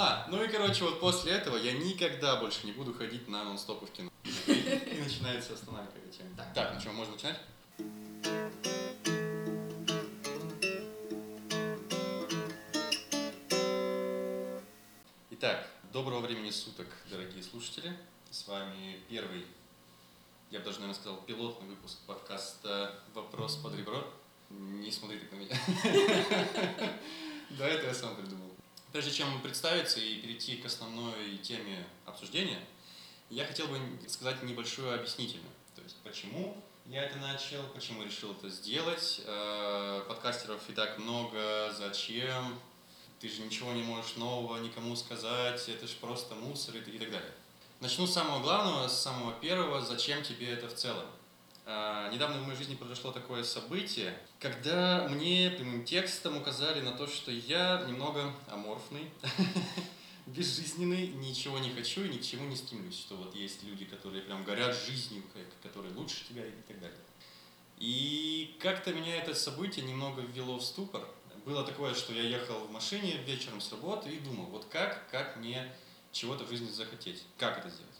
А, ну и короче, вот после этого я никогда больше не буду ходить на нон-стопы в кино. И, начинается останавливать тема. Так. Так, ну что, можно начинать? Итак, доброго времени суток, дорогие слушатели. С вами первый, я бы даже, наверное, сказал, пилотный выпуск подкаста «Вопрос под ребро». Не смотри так на меня. Да, это я сам придумал. Прежде чем представиться и перейти к основной теме обсуждения, я хотел бы сказать небольшую объяснительную. То есть, почему я это начал, почему решил это сделать. Э, Подкастеров и так много, зачем, ты же ничего не можешь нового никому сказать, это же просто мусор и так далее. Начну с самого главного, с самого первого, зачем тебе это в целом. А, Недавно в моей жизни произошло такое событие, когда мне прямым текстом указали на то, что я немного аморфный, безжизненный, ничего не хочу и ни к чему не стремлюсь. Что вот есть люди, которые прям горят жизнью, которые лучше тебя и так далее. И как-то меня это событие немного ввело в ступор. Было такое, что я ехал в машине вечером с работы и думал, вот как, как мне чего-то в жизни захотеть, как это сделать.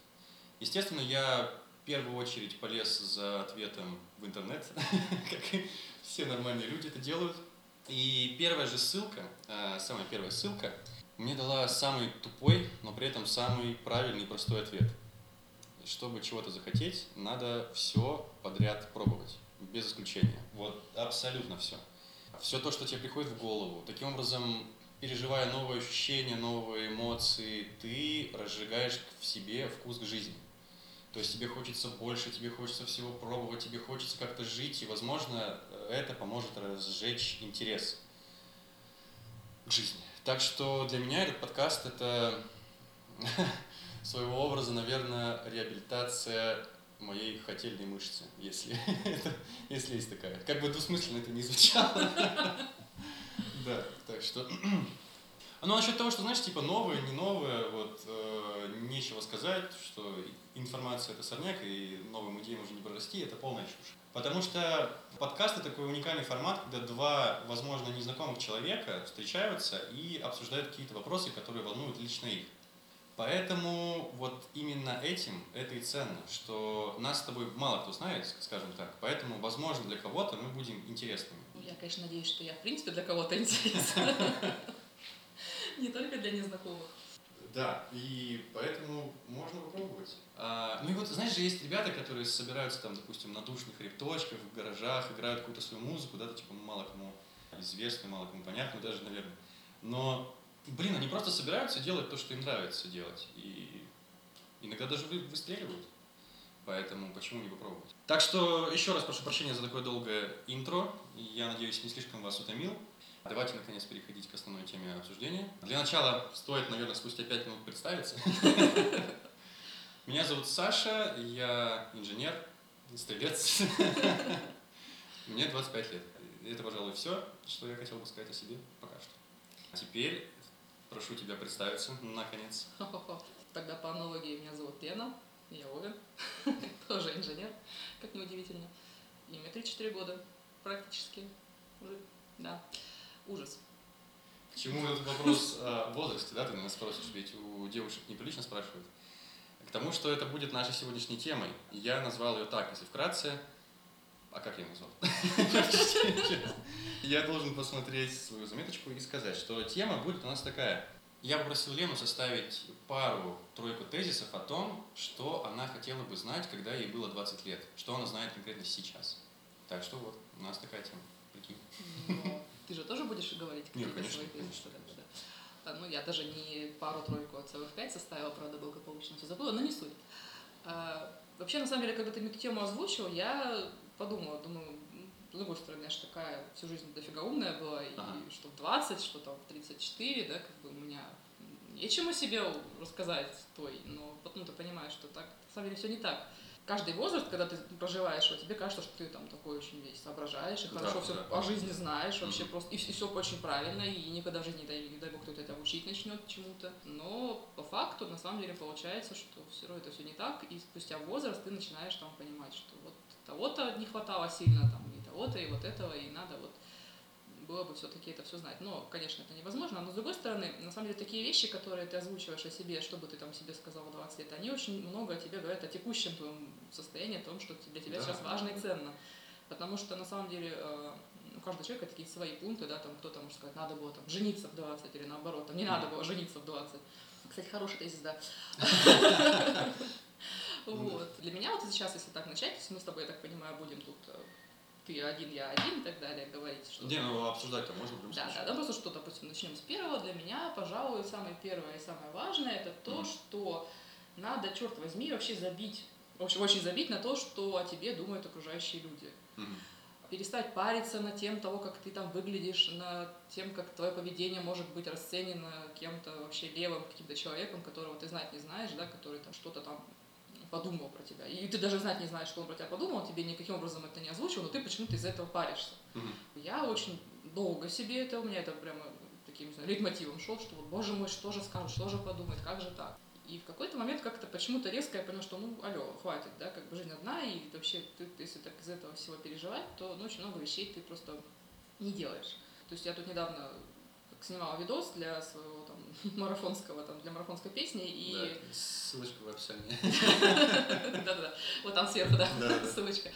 Естественно, я первую очередь полез за ответом в интернет, как все нормальные люди это делают. И первая же ссылка, э, самая первая ссылка, мне дала самый тупой, но при этом самый правильный и простой ответ. Чтобы чего-то захотеть, надо все подряд пробовать, без исключения. Вот абсолютно все. Все то, что тебе приходит в голову. Таким образом, переживая новые ощущения, новые эмоции, ты разжигаешь в себе вкус к жизни. То есть тебе хочется больше, тебе хочется всего пробовать, тебе хочется как-то жить, и, возможно, это поможет разжечь интерес к жизни. Так что для меня этот подкаст это своего образа, наверное, реабилитация моей хотельной мышцы, если, если есть такая. Как бы двусмысленно это не звучало. Да, так что... Ну, насчет того, что, знаешь, типа новое, не новое, вот, э, нечего сказать, что информация это сорняк, и новым идеям уже не прорасти, это полная чушь. Потому что подкаст это такой уникальный формат, когда два, возможно, незнакомых человека встречаются и обсуждают какие-то вопросы, которые волнуют лично их. Поэтому вот именно этим это и ценно, что нас с тобой мало кто знает, скажем так. Поэтому, возможно, для кого-то мы будем интересными. Я, конечно, надеюсь, что я, в принципе, для кого-то интересна. Не только для незнакомых. Да, и поэтому можно попробовать. А, ну и вот, знаешь же, есть ребята, которые собираются там, допустим, на душных репточках, в гаражах, играют какую-то свою музыку, да, типа мало кому известную, мало кому понятную даже, наверное. Но, блин, они просто собираются делать то, что им нравится делать. И иногда даже вы- выстреливают. Поэтому почему не попробовать? Так что еще раз прошу прощения за такое долгое интро. Я надеюсь, не слишком вас утомил. Давайте, наконец, переходить к основной теме обсуждения. Для начала стоит, наверное, спустя пять минут представиться. Меня зовут Саша, я инженер, стрелец. Мне 25 лет. Это, пожалуй, все, что я хотел бы сказать о себе пока что. Теперь прошу тебя представиться, наконец. Тогда по аналогии меня зовут Лена, я Овен, тоже инженер, как неудивительно. И мне 34 года, практически уже, да. Ужас. К чему этот вопрос о возрасте, да, ты меня спросишь, ведь у девушек неприлично спрашивают. К тому, что это будет нашей сегодняшней темой. Я назвал ее так, если вкратце. А как я ее назвал? Я должен посмотреть свою заметочку и сказать, что тема будет у нас такая. Я попросил Лену составить пару-тройку тезисов о том, что она хотела бы знать, когда ей было 20 лет, что она знает конкретно сейчас. Так что вот, у нас такая тема. Прикинь. Ты же тоже будешь говорить какие-то свои тезисы, конечно, да. А, Ну, я даже не пару-тройку, а целых пять составила, правда, благополучно все забыла, но не суть. А, Вообще, на самом деле, когда ты мне эту тему озвучил, я подумала, думаю, с другой стороны, я же такая всю жизнь дофига умная была, и Ага. что в 20, что там в 34, да, как бы у меня нечему себе рассказать той, но потом ты понимаешь, что так, на самом деле, все не так. Каждый возраст, когда ты проживаешь его, тебе кажется, что ты там такой очень весь соображаешь и Да, хорошо все да. о жизни знаешь, вообще Мгм. просто, и, все очень правильно, и никогда в жизни, не дай, не дай бог, кто-то это учить начнет чему-то. Но по факту, на самом деле, получается, что все равно это все не так, и спустя возраст ты начинаешь там понимать, что вот того-то не хватало сильно, там, и того-то, и вот этого, и надо вот было бы все-таки это все знать. Но, конечно, это невозможно. Но, с другой стороны, на самом деле, такие вещи, которые ты озвучиваешь о себе, что бы ты там себе сказал в 20 лет, они очень много о тебе говорят о текущем твоем состоянии, о том, что для тебя Да. сейчас важно и ценно. Потому что, на самом деле, э, у каждого человека такие свои пункты, да, там кто-то может сказать, надо было там жениться в 20 или наоборот, там не надо было жениться в 20. Кстати, хороший тезис, да. Вот. Для меня вот сейчас, если так начать, то мы с тобой, я так понимаю, будем тут э, ты один, я один и так далее говорить. Что Не, ну обсуждать-то можно в любом да, да, случае. да, просто что, допустим, начнем с первого. Для меня, пожалуй, самое первое и самое важное это то, Мгм. что надо, черт возьми, вообще забить, в общем, очень забить на то, что о тебе думают окружающие люди. Мгм. Перестать париться на тем того, как ты там выглядишь, на тем, как твое поведение может быть расценено кем-то вообще левым каким-то человеком, которого ты знать не знаешь, да, который там что-то там подумал про тебя. И ты даже знать не знаешь, что он про тебя подумал, тебе никаким образом это не озвучил, но ты почему-то из-за этого паришься. Мгм. Я очень долго себе это, у меня это прямо таким, не знаю, лейтмотивом шел, что вот, боже мой, что же скажут, что же подумает, как же так. И в какой-то момент как-то почему-то резко я поняла, что ну, алло, хватит, да, как бы жизнь одна, и вообще ты, если так из этого всего переживать, то ну, очень много вещей ты просто не делаешь. То есть я тут недавно снимала видос для своего марафонского, там, для марафонской песни, и... Да, ссылочка в описании. Да-да-да, вот там сверху, да, ссылочка.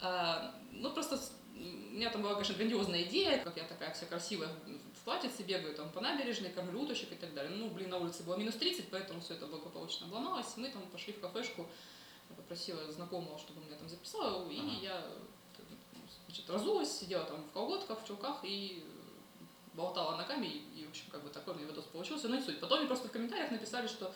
А, Ну, просто у меня там была, конечно, грандиозная идея, как я такая вся красивая в платьице бегаю там по набережной, кормлю уточек и так далее. Ну, блин, на улице было минус 30, поэтому все это благополучно обломалось. Мы там пошли в кафешку, попросила знакомого, чтобы меня там записал, и Ага. я значит, разулась, сидела там в колготках, в чулках и болтала ногами, и, и, в общем, как бы такой у меня видос получился, но не суть. Потом мне просто в комментариях написали, что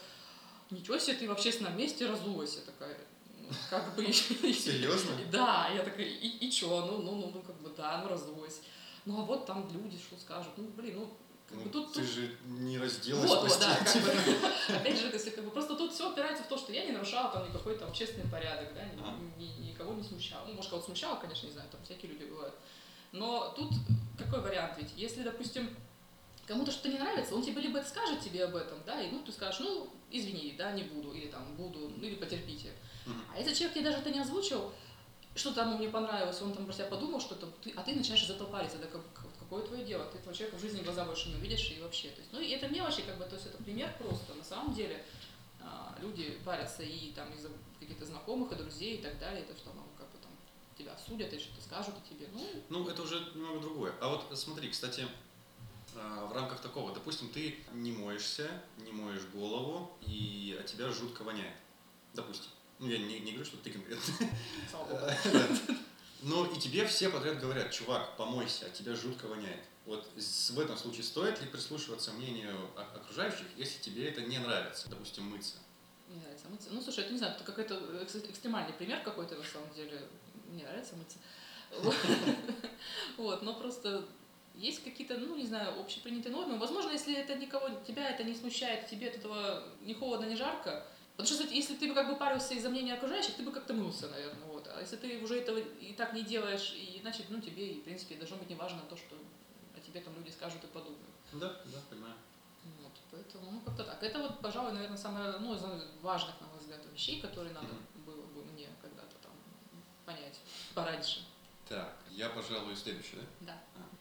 ничего себе, ты в общественном месте разулась. Я такая, ну, как бы... Серьезно? Да, я такая, и, и чё, ну, ну, ну, ну, как бы, да, ну, разулась. Ну, а вот там люди что скажут, ну, блин, ну, Ну, тут... ты тут- же не разделась вот, да, как бы, опять же, есть, как бы, просто тут все опирается в то, что я не нарушала там никакой там общественный порядок, да, ни- Ага. ни- никого не смущала. Ну, может, кого-то смущала, конечно, не знаю, там всякие люди бывают. Но тут какой вариант ведь? Если, допустим, кому-то что-то не нравится, он тебе либо это скажет тебе об этом, да, и ну ты скажешь, ну, извини, да, не буду, или там буду, ну, или потерпите. А если человек тебе даже это не озвучил, что там ему не понравилось, он там про тебя подумал что-то, ты, а ты начинаешь из этого париться, да как, как- какое твое дело, ты этого человека в жизни глаза больше не увидишь и вообще. То есть, ну и это мелочи, как бы, то есть это пример просто. На самом деле а, люди парятся и там из-за каких-то знакомых и друзей и так далее, то что там тебя осудят или что-то скажут о тебе. Ну, Ну, это уже немного другое. А вот смотри, кстати, а, в рамках такого, допустим, ты не моешься, не моешь голову, и от тебя жутко воняет. Допустим. Ну, я не, не говорю, что ты конкретно. Да. Ну, и тебе все подряд говорят, чувак, помойся, от тебя жутко воняет. Вот в этом случае стоит ли прислушиваться мнению окружающих, если тебе это не нравится, допустим, мыться? Мне нравится мыться. Ну, слушай, это не знаю, это какой-то экс- экстремальный пример какой-то, на самом деле. Мне нравится мыться. Вот. Но просто есть какие-то, ну, не знаю, общепринятые нормы. Возможно, если это никого, тебя это не смущает, тебе от этого ни холодно, ни жарко. Потому что кстати, если ты бы как бы парился из-за мнения окружающих, ты бы как-то мылся, наверное. Вот. А если ты уже этого и так не делаешь, и значит, ну, тебе, и, в принципе, должно быть неважно то, что о тебе там люди скажут и подумают. Да, да, понимаю. Вот, поэтому, ну, как-то так. Это вот, пожалуй, наверное, самое, ну, из важных, на мой взгляд, вещей, которые надо было бы мне когда-то там понять пораньше. Так, я, пожалуй, следующий, да?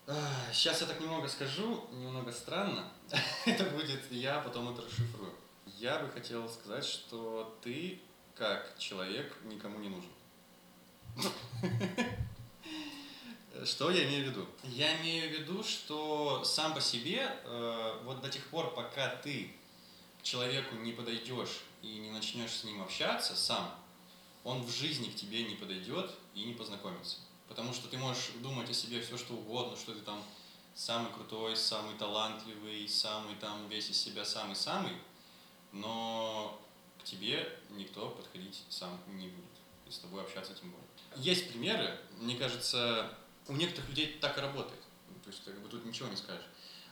Да. Сейчас я так немного скажу, немного странно. это будет я потом это расшифрую. Я бы хотел сказать, что ты, как человек, никому не нужен. Что я имею в виду? Я имею в виду, что сам по себе, э, вот до тех пор, пока ты к человеку не подойдешь и не начнешь с ним общаться сам, он в жизни к тебе не подойдет и не познакомится. Потому что ты можешь думать о себе все что угодно, что ты там самый крутой, самый талантливый, самый там весь из себя самый-самый, но к тебе никто подходить сам не будет. И с тобой общаться тем более. Есть примеры, мне кажется, у некоторых людей так и работает. То есть как бы тут ничего не скажешь.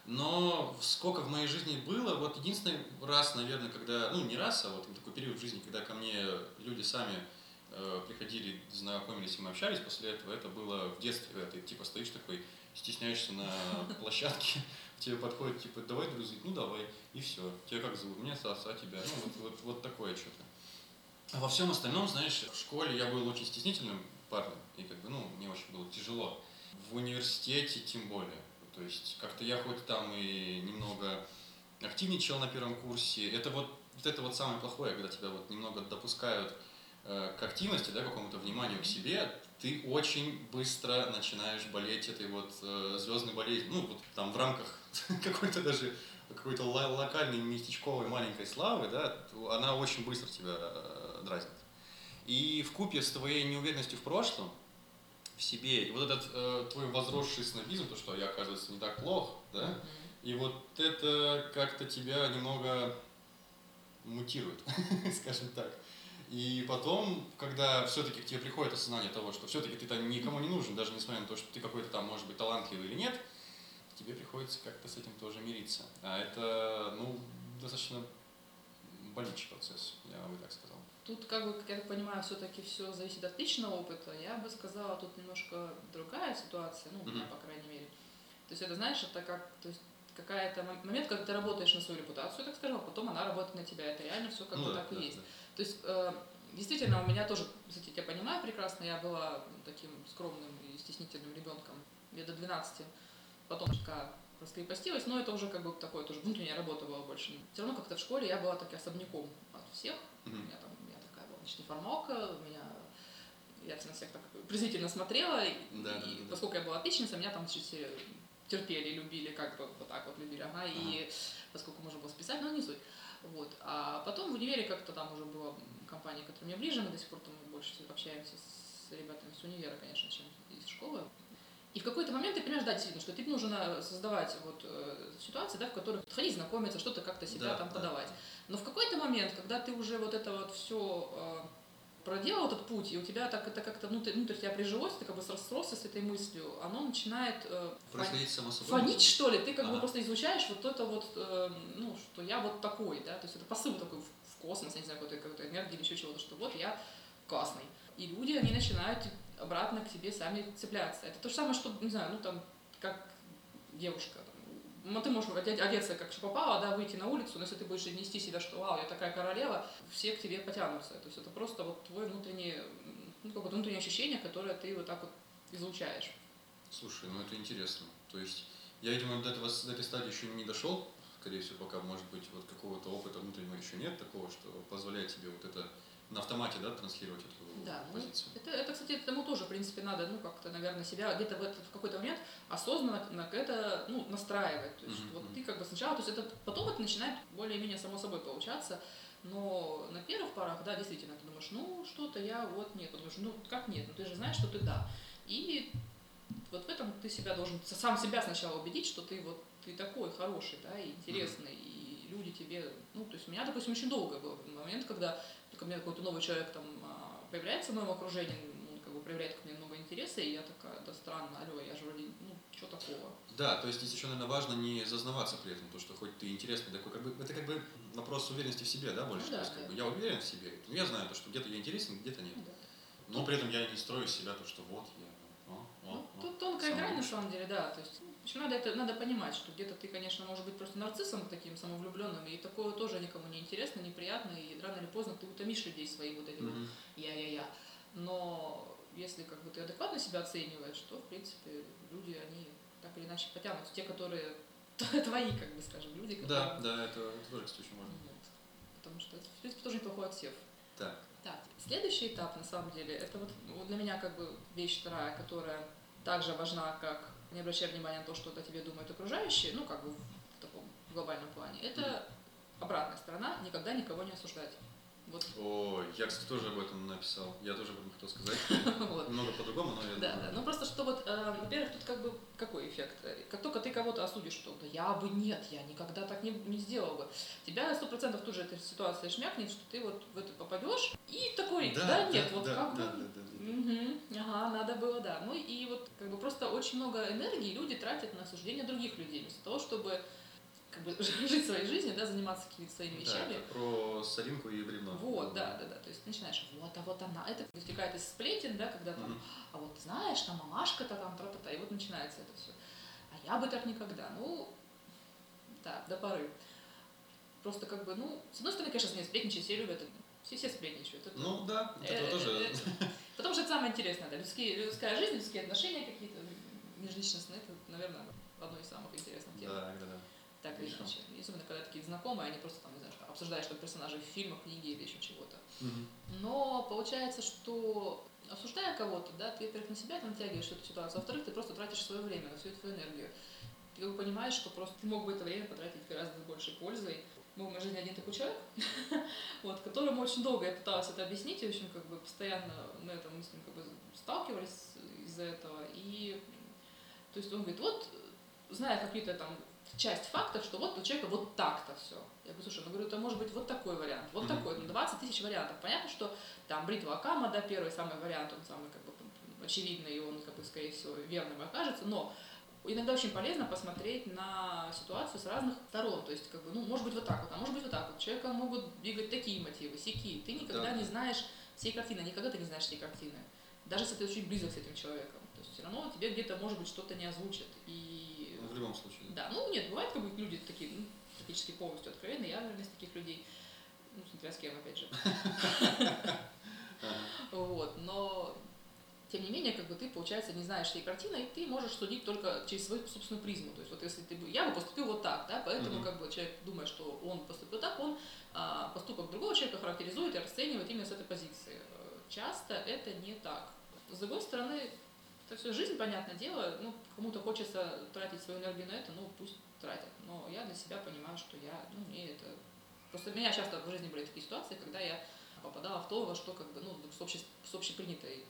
Но сколько в моей жизни было, вот единственный раз, наверное, когда, ну не раз, а вот такой период в жизни, когда ко мне люди сами приходили, знакомились и мы общались, после этого это было в детстве, ты типа стоишь такой, стесняешься на площадке, к тебе подходит, типа, давай дружить, ну давай, и все. Тебя как зовут? Меня Саса, тебя. Ну, вот, вот, вот такое что-то. А во всем остальном, знаешь, в школе я был очень стеснительным парнем, и как бы, ну, мне очень было тяжело. В университете тем более. То есть как-то я хоть там и немного активничал на первом курсе, это вот, вот это вот самое плохое, когда тебя вот немного допускают э, к активности, да, к какому-то вниманию к себе, ты очень быстро начинаешь болеть этой вот э, звездной болезнью. Ну, вот там в рамках какой-то даже какой-то локальной местечковой маленькой славы, да, она очень быстро тебя э, дразнит. И в купе с твоей неуверенностью в прошлом, в себе, и вот этот э, твой возросший снобизм, то, что я, оказывается, не так плох, да, и вот это как-то тебя немного мутирует, скажем так. И потом, когда все-таки к тебе приходит осознание того, что все-таки ты там никому не нужен, даже несмотря на то, что ты какой-то там, может быть, талантливый или нет, тебе приходится как-то с этим тоже мириться. А это, ну, достаточно больничий процесс, я бы так сказал. Тут, как бы, как я понимаю, все-таки все зависит от личного опыта. Я бы сказала, тут немножко другая ситуация, ну, mm-hmm. по крайней мере. То есть это, знаешь, это как, то есть какая-то момент, когда ты работаешь на свою репутацию, так скажем, а потом она работает на тебя. Это реально все как ну, да, так да, и есть. Да. То есть э, действительно у меня тоже, кстати, я понимаю прекрасно, я была таким скромным и стеснительным ребенком лет до 12 потом пока раскрепостилась, но это уже как бы такое тоже внутренняя работа была больше. Все равно как-то в школе я была так особняком от всех. Mm-hmm. У меня там, у меня такая была значит, формалка, у меня я на всех так презрительно смотрела, и, да, и да, поскольку да. я была отличница, меня там значит, все терпели, любили, как бы вот так вот любили, ага, ага. и поскольку можно было списать, но не суть. Вот. А потом в универе как-то там уже была компания, которая мне ближе, мы до сих пор там больше общаемся с ребятами с универа, конечно, чем из школы. И в какой-то момент ты понимаешь, да, действительно, что тебе нужно создавать вот э, ситуации, да, в которых ходить, знакомиться, что-то как-то себя да, там подавать. Но в какой-то момент, когда ты уже вот это вот все э, проделал этот путь, и у тебя так это как-то внутрь, внутрь тебя прижилось, ты как бы сросся с этой мыслью, оно начинает э, Происходить само собой. фонить, что ли, ты как ага. бы просто изучаешь вот это вот, э, ну, что я вот такой, да, то есть это посыл такой в космос, я не знаю, какой-то, какой-то энергии или еще чего-то, что вот я классный. И люди, они начинают обратно к тебе сами цепляться. Это то же самое, что, не знаю, ну там, как девушка. Ну, ты можешь одеться как попало, да, выйти на улицу, но если ты будешь нести себя, что вау, я такая королева, все к тебе потянутся. То есть это просто вот твой внутренний, ну, как бы внутреннее ощущение, которое ты вот так вот излучаешь. Слушай, ну это интересно. То есть я, видимо, до, этого, до этой стадии еще не дошел, скорее всего, пока, может быть, вот какого-то опыта внутреннего еще нет такого, что позволяет тебе вот это на автомате, да, транслировать эту да, ну, позицию. Это, это, кстати, этому тоже, в принципе, надо, ну, как-то, наверное, себя где-то в, этот, в какой-то момент осознанно на это, ну, настраивать. То есть, mm-hmm. вот ты как бы сначала, то есть это потом это начинает более-менее само собой получаться, но на первых порах, да, действительно, ты думаешь, ну, что-то я вот нет, думаешь, ну, как нет, ну, ты же знаешь, что ты да. И вот в этом ты себя должен, сам себя сначала убедить, что ты вот, ты такой хороший, да, и интересный, mm-hmm. и люди тебе, ну, то есть у меня, допустим, очень долго был момент, когда ко мне какой-то новый человек там а, появляется в моем окружении, он как бы проявляет ко мне много интереса, и я такая, да странно, алло, я же вроде, ну, что такого? Да, то есть здесь еще, наверное, важно не зазнаваться при этом, то, что хоть ты интересный такой, как бы, это как бы вопрос уверенности в себе, да, больше? Ну, да, то есть, да. как бы, я уверен в себе, ну, я знаю то, что где-то я интересен, где-то нет. Да. Но при этом я не строю себя то, что вот я, о, о, ну, о, тут тонкая грань, на самом деле, да, то есть общем, надо, это, надо понимать, что где-то ты, конечно, может быть просто нарциссом таким самовлюбленным, и такое тоже никому не интересно, неприятно, и рано или поздно ты утомишь людей свои вот эти mm-hmm. вот я-я-я. Но если как бы ты адекватно себя оцениваешь, то, в принципе, люди, они так или иначе потянутся. Те, которые твои, как бы скажем, люди, которые... Да, да, это, это тоже, кстати, очень важно. Вот. Потому что это, в принципе, тоже неплохой отсев. Так. Так, следующий этап, на самом деле, это вот, вот для меня как бы вещь вторая, которая также важна, как не обращая внимания на то, что о тебе думают окружающие, ну, как бы в таком глобальном плане, это обратная сторона, никогда никого не осуждать. Вот. О, я, кстати, тоже об этом написал. Я тоже об этом хотел сказать. вот. Много по-другому, но я Да, да. Ну просто что вот, э, во-первых, тут как бы какой эффект? Как только ты кого-то осудишь, что да я бы нет, я никогда так не, не сделал бы. Тебя сто процентов тут же эта ситуация шмякнет, что ты вот в это попадешь и такой, да, да нет, да, вот да, как да, бы. Да, да, да, угу, ага, надо было, да. Ну и вот как бы просто очень много энергии люди тратят на осуждение других людей, вместо того, чтобы как бы жить своей жизнью, да, заниматься какими-то своими вещами. Да, про соринку и бревно. Вот, да, да, да. То есть начинаешь, вот, а вот она, это вытекает из сплетен, да, когда там, mm-hmm. а вот знаешь, там мамашка-то там, тра-та-та, и вот начинается это все. А я бы так никогда. Ну, да, до поры. Просто как бы, ну, с одной стороны, конечно, не сплетничать, все любят, все, все сплетничают. Это, ну да, это, это тоже. Это, потому что это самое интересное, да, людские, людская жизнь, людские отношения какие-то межличностные, это, наверное, одной из самых интересных тем. Да, да, да. Так или иначе. Особенно, когда такие знакомые, они просто там, не знаю, обсуждаешь что персонажей в фильмах, книге или еще чего-то. Но получается, что осуждая кого-то, да, ты, во-первых, на себя натягиваешь эту ситуацию, во-вторых, ты просто тратишь свое время, всю эту энергию. Ты понимаешь, что просто ты мог бы это время потратить гораздо большей пользой. Был в моей жизни один такой человек, вот, которому очень долго я пыталась это объяснить, и, в общем, как бы постоянно на этом мы с ним как бы сталкивались из-за этого. И, то есть он говорит, вот, зная какие-то там часть фактов, что вот у человека вот так-то все. Я говорю, слушай, ну говорю, это может быть вот такой вариант, вот такой, ну 20 тысяч вариантов. Понятно, что там бритва Акама, да, первый самый вариант, он самый как бы очевидный, и он, как бы, скорее всего, верным окажется, но иногда очень полезно посмотреть на ситуацию с разных сторон. То есть, как бы, ну, может быть, вот так вот, а может быть, вот так вот. Человека могут двигать такие мотивы, сякие. Ты никогда Да. не знаешь всей картины, никогда ты не знаешь всей картины. Даже если ты очень близок с этим человеком. То есть, все равно тебе где-то, может быть, что-то не озвучат. И любом случае. да, ну нет, бывает как бы люди такие, ну, практически полностью откровенные, я, наверное, из таких людей, ну, смотря с кем, опять же. Вот, но тем не менее, как бы ты, получается, не знаешь всей картины, и ты можешь судить только через свою собственную призму. То есть вот если ты бы, я бы поступил вот так, да, поэтому Мгм. как бы человек думает, что он поступил так, он а, поступок другого человека характеризует и расценивает именно с этой позиции. Э, Часто это не так. С другой стороны, это все жизнь, понятное дело, ну, кому-то хочется тратить свою энергию на это, ну, пусть тратят. Но я для себя понимаю, что я, ну, мне это... Просто у меня часто в жизни были такие ситуации, когда я попадала в то, во что как бы, ну, с, обще, с общепринятой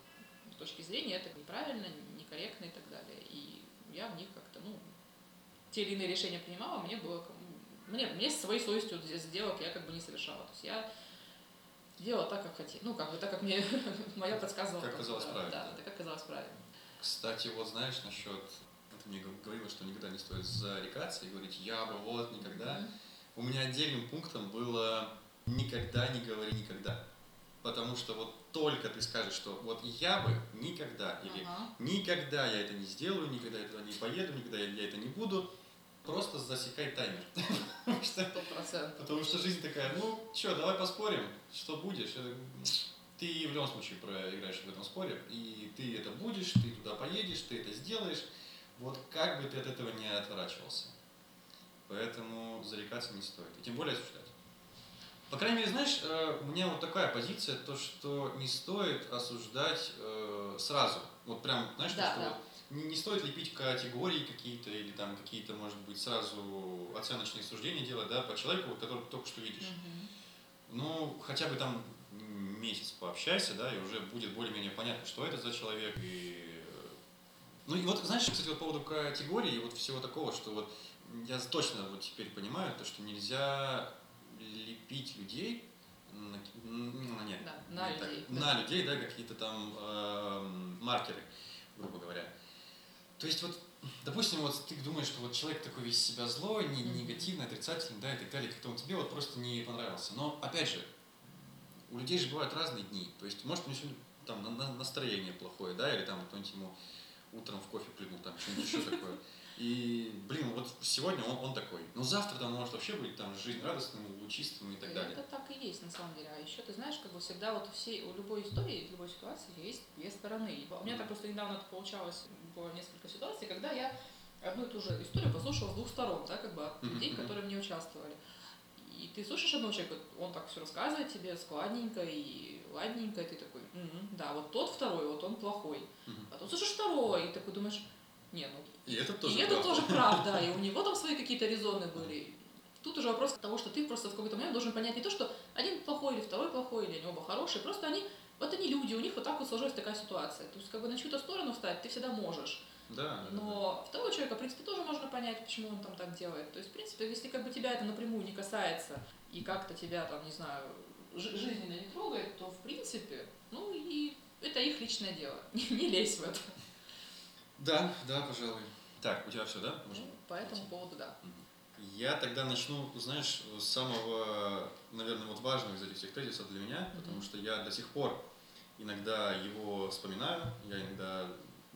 точки зрения это неправильно, некорректно и так далее. И я в них как-то, ну, те или иные решения принимала, мне было, как- мне, мне с своей совестью сделок я как бы не совершала. То есть я делала так, как хотела. Ну, как бы так, как мне моя подсказывала. Как казалось правильно. Да, так как казалось правильно. Кстати, вот знаешь насчет, ты мне говорила, что никогда не стоит зарекаться и говорить, я бы вот никогда. У меня отдельным пунктом было никогда не говори никогда. Потому что вот только ты скажешь, что вот я бы никогда, или Ага. никогда я это не сделаю, никогда я туда не поеду, никогда я, это не буду, просто засекай таймер. Что. Потому что жизнь такая, ну, что, давай поспорим, что будешь. Ты в любом случае проиграешь в этом споре, и ты это будешь, ты туда поедешь, ты это сделаешь. Вот как бы ты от этого не отворачивался. Поэтому зарекаться не стоит. И тем более осуждать. По крайней мере, знаешь, э, у меня вот такая позиция, то, что не стоит осуждать э, сразу. Вот прям, знаешь, то, Да, что да. вот не, стоит лепить категории какие-то или там какие-то, может быть, сразу оценочные суждения делать, да, по человеку, которого ты только что видишь. Мгм. Ну, хотя бы там месяц пообщайся, да, и уже будет более-менее понятно, что это за человек. И... э, Ну и вот, знаешь, кстати, вот по поводу категории и вот всего такого, что вот я точно вот теперь понимаю, то, что нельзя лепить людей на, м, нет, Да, на не так, людей, на да. людей, да, какие-то там эм, маркеры, грубо говоря. То есть вот, допустим, вот ты думаешь, что вот человек такой весь себя злой, не- негативный, отрицательный, да, и так далее, как-то он тебе вот просто не понравился. Но, опять же, у людей же бывают разные дни. То есть, может, у него сегодня там на- на- настроение плохое, да, или там кто-нибудь ему утром в кофе плюнул, там что-нибудь еще такое. И, блин, вот сегодня он, он такой. Но завтра там может вообще быть там жизнь радостным, лучистым и так далее. Это так и есть на самом деле. А еще ты знаешь, как бы всегда вот у всей, у любой истории, у любой ситуации есть две стороны. У меня так просто недавно это получалось, было несколько ситуаций, когда я одну и ту же историю послушала с двух сторон, да, как бы от людей, которые в ней участвовали. Ты слушаешь одного человека, он так все рассказывает тебе складненько и ладненько, и ты такой, «Мгм, да, вот тот второй, вот он плохой. Мгм. Потом слушаешь второго, и такой думаешь, не, ну И это тоже и это правда. тоже правда, и у него там свои какие-то резоны были. Тут уже вопрос того, что ты просто в какой-то момент должен понять не то, что один плохой или второй плохой, или они оба хорошие, просто они, вот они люди, у них вот так вот сложилась такая ситуация. То есть как бы на чью-то сторону встать ты всегда можешь. Да, да, да. Но второго человека, в принципе, тоже можно понять, почему он там так делает. То есть, в принципе, если как бы тебя это напрямую не касается и как-то тебя там, не знаю, жи- жизненно не трогает, то в принципе, ну и это их личное дело. Не лезь в это. Да, да, пожалуй. Так, у тебя все, да? Можно? Ну, по этому поводу, да. Я тогда начну, знаешь, с самого, наверное, вот важного из этих всех тезисов для меня, Мгм. потому что я до сих пор иногда его вспоминаю, я иногда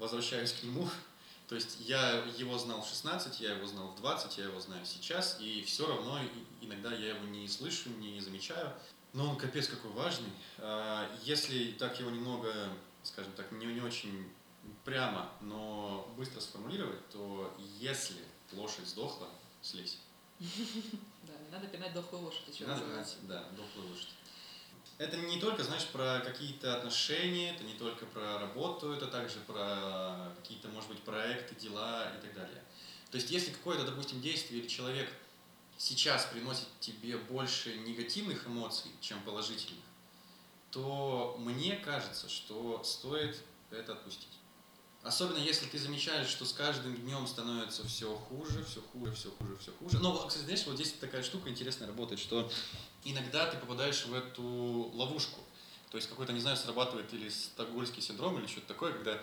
возвращаюсь к нему. То есть я его знал в 16, я его знал в 20, я его знаю сейчас, и все равно иногда я его не слышу, не замечаю. Но он капец какой важный. А, Если так его немного, скажем так, не, не очень прямо, но быстро сформулировать, то если лошадь сдохла, слезь. Да, не надо пинать дохлую лошадь, еще надо пинать, да, дохлую лошадь. Это не только, знаешь, про какие-то отношения, это не только про работу, это также про какие-то, может быть, проекты, дела и так далее. То есть, если какое-то, допустим, действие или человек сейчас приносит тебе больше негативных эмоций, чем положительных, то мне кажется, что стоит это отпустить. Особенно если ты замечаешь, что с каждым днем становится все хуже, все хуже, все хуже, все хуже. Но, кстати, знаешь, вот здесь такая штука интересная работает, что иногда ты попадаешь в эту ловушку. То есть какой-то, не знаю, срабатывает или стокгольский синдром, или что-то такое, когда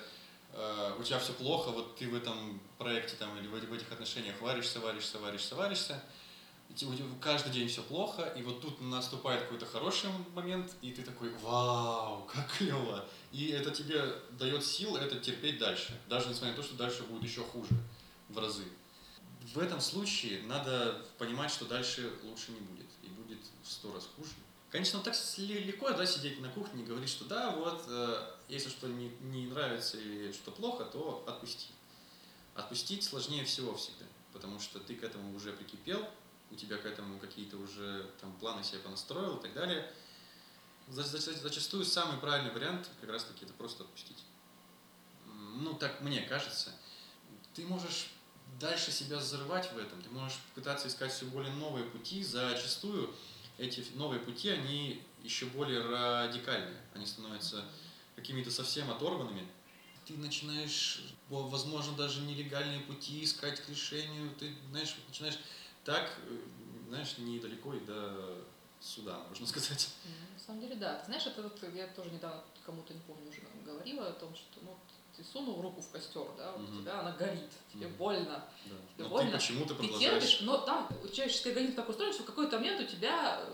э, у тебя все плохо, вот ты в этом проекте там, или в, в этих отношениях варишься, варишься, варишься, варишься, и каждый день все плохо, и вот тут наступает какой-то хороший момент, и ты такой, вау, как клево. И это тебе дает сил это терпеть дальше, даже несмотря на то, что дальше будет еще хуже в разы. В этом случае надо понимать, что дальше лучше не будет сто раз хуже. Конечно, так легко да, сидеть на кухне и говорить, что да, вот, э, если что не, не нравится или что плохо, то отпусти. Отпустить сложнее всего всегда, потому что ты к этому уже прикипел, у тебя к этому какие-то уже там планы себе понастроил и так далее. За- за- Зачастую самый правильный вариант как раз таки это просто отпустить. Ну, так мне кажется. Ты можешь дальше себя взрывать в этом, ты можешь пытаться искать все более новые пути. Зачастую эти новые пути, они еще более радикальные. Они становятся какими-то совсем оторванными. Ты начинаешь, во- возможно, даже нелегальные пути искать к решению. Ты, знаешь, начинаешь так, э, знаешь, недалеко и до суда, можно сказать. На самом деле, да. Ты знаешь, это вот я тоже недавно кому-то, не помню, уже говорила о том, что ну, ты сунул руку в костер, да, вот у Мгм. тебя она горит, тебе больно, Да. Тебе Но больно? ты почему-то ты продолжаешь. терпишь, но там человеческий организм так устроен, что в какой-то момент у тебя э,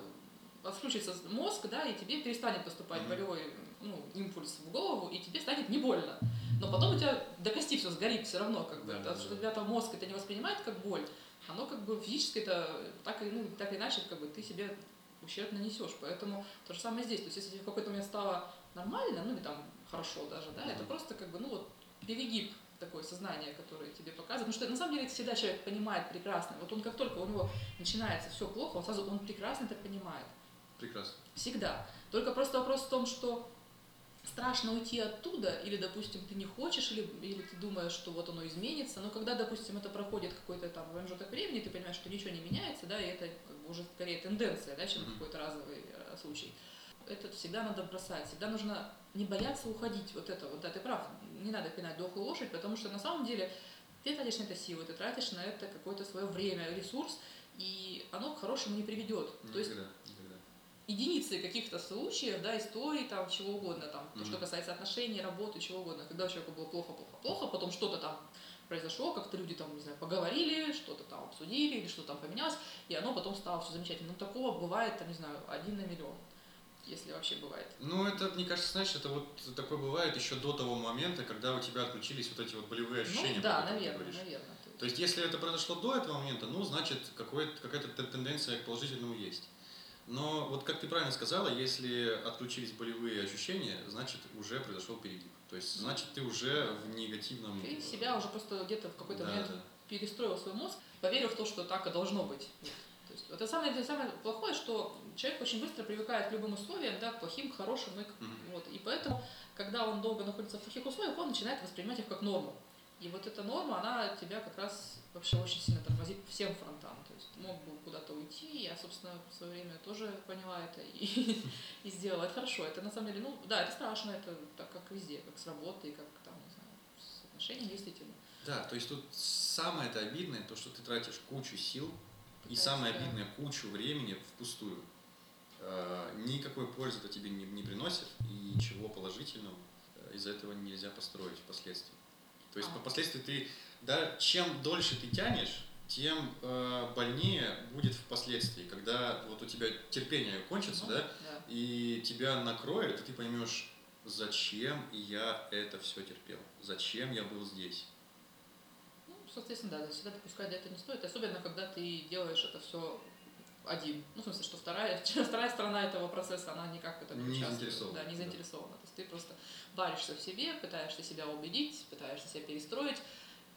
отключится мозг, да, и тебе перестанет поступать Мгм. болевой ну, импульс в голову, и тебе станет не больно. Но потом у тебя до кости все сгорит все равно, как бы, Да, потому да, что у тебя там мозг это не воспринимает как боль, оно как бы физически это так, ну, так или иначе, как бы ты себе ущерб нанесешь. Поэтому то же самое здесь. То есть, если тебе в какой-то момент стало нормально, ну или там хорошо даже, да, это Мгм. просто как бы, ну вот, перегиб такое сознание, которое тебе показывает. Потому что на самом деле это всегда человек понимает прекрасно. Вот он как только у него начинается все плохо, он сразу он прекрасно это понимает. Прекрасно. Всегда. Только просто вопрос в том, что страшно уйти оттуда, или, допустим, ты не хочешь, или, или ты думаешь, что вот оно изменится, но когда, допустим, это проходит какой-то там промежуток времени, ты понимаешь, что ничего не меняется, да, и это как бы уже скорее тенденция, да, чем Мгм. какой-то разовый э, случай. Это всегда надо бросать, всегда нужно не бояться уходить, вот это вот, да, ты прав, не надо пинать дохлую лошадь, потому что на самом деле ты тратишь на это силы, ты тратишь на это какое-то свое время, ресурс, и оно к хорошему не приведет. То есть Никогда, никогда. единицы каких-то случаев, да, историй, там, чего угодно, там, то, Мгм. что касается отношений, работы, чего угодно. Когда у человека было плохо, плохо, плохо, потом что-то там произошло, как-то люди там, не знаю, поговорили, что-то там обсудили, или что-то там поменялось, и оно потом стало все замечательно. Ну, такого бывает, там, не знаю, один на миллион, если вообще бывает. Ну, это, мне кажется, знаешь, это вот такое бывает еще до того момента, когда у тебя отключились вот эти вот болевые ощущения. ну, да, наверное, наверное. То есть- если это произошло до этого момента, ну, значит, какая-то тенденция к положительному есть. Но вот как ты правильно сказала, если отключились болевые ощущения, значит, уже произошел перегиб. То есть, значит, ты уже в негативном... Ты себя уже просто где-то в какой-то Да, момент да. перестроил свой мозг, поверил в то, что так и должно быть. То есть это самое, самое плохое, что человек очень быстро привыкает к любым условиям, да, к плохим, к хорошим, и, к- Мгм. вот, и поэтому, когда он долго находится в плохих условиях, он начинает воспринимать их как норму. И вот эта норма, она тебя как раз вообще очень сильно тормозит по всем фронтам. То есть мог бы куда-то уйти, я, собственно, в свое время тоже поняла это и, и сделала. Это хорошо, это на самом деле, ну, да, это страшно, это так как везде, как с работой, как там, не знаю, с отношениями, действительно. Да, то есть тут самое это обидное, то, что ты тратишь кучу сил и Пытаешься- самое обидное, кучу времени впустую. Э, Никакой пользы это тебе не, не приносит, и ничего положительного э, из этого нельзя построить впоследствии. То есть А. впоследствии ты, да, чем дольше ты тянешь, тем э, больнее будет впоследствии, когда вот у тебя терпение кончится, Ну, да, да. и тебя накроет, и ты поймешь, зачем я это все терпел, зачем я был здесь. Ну, соответственно, да, всегда допускать это не стоит, особенно когда ты делаешь это все один. Ну, в смысле, что вторая, вторая сторона этого процесса, она никак в этом Не заинтересована, Да, не да. заинтересована. То есть ты просто варишься в себе, пытаешься себя убедить, пытаешься себя перестроить,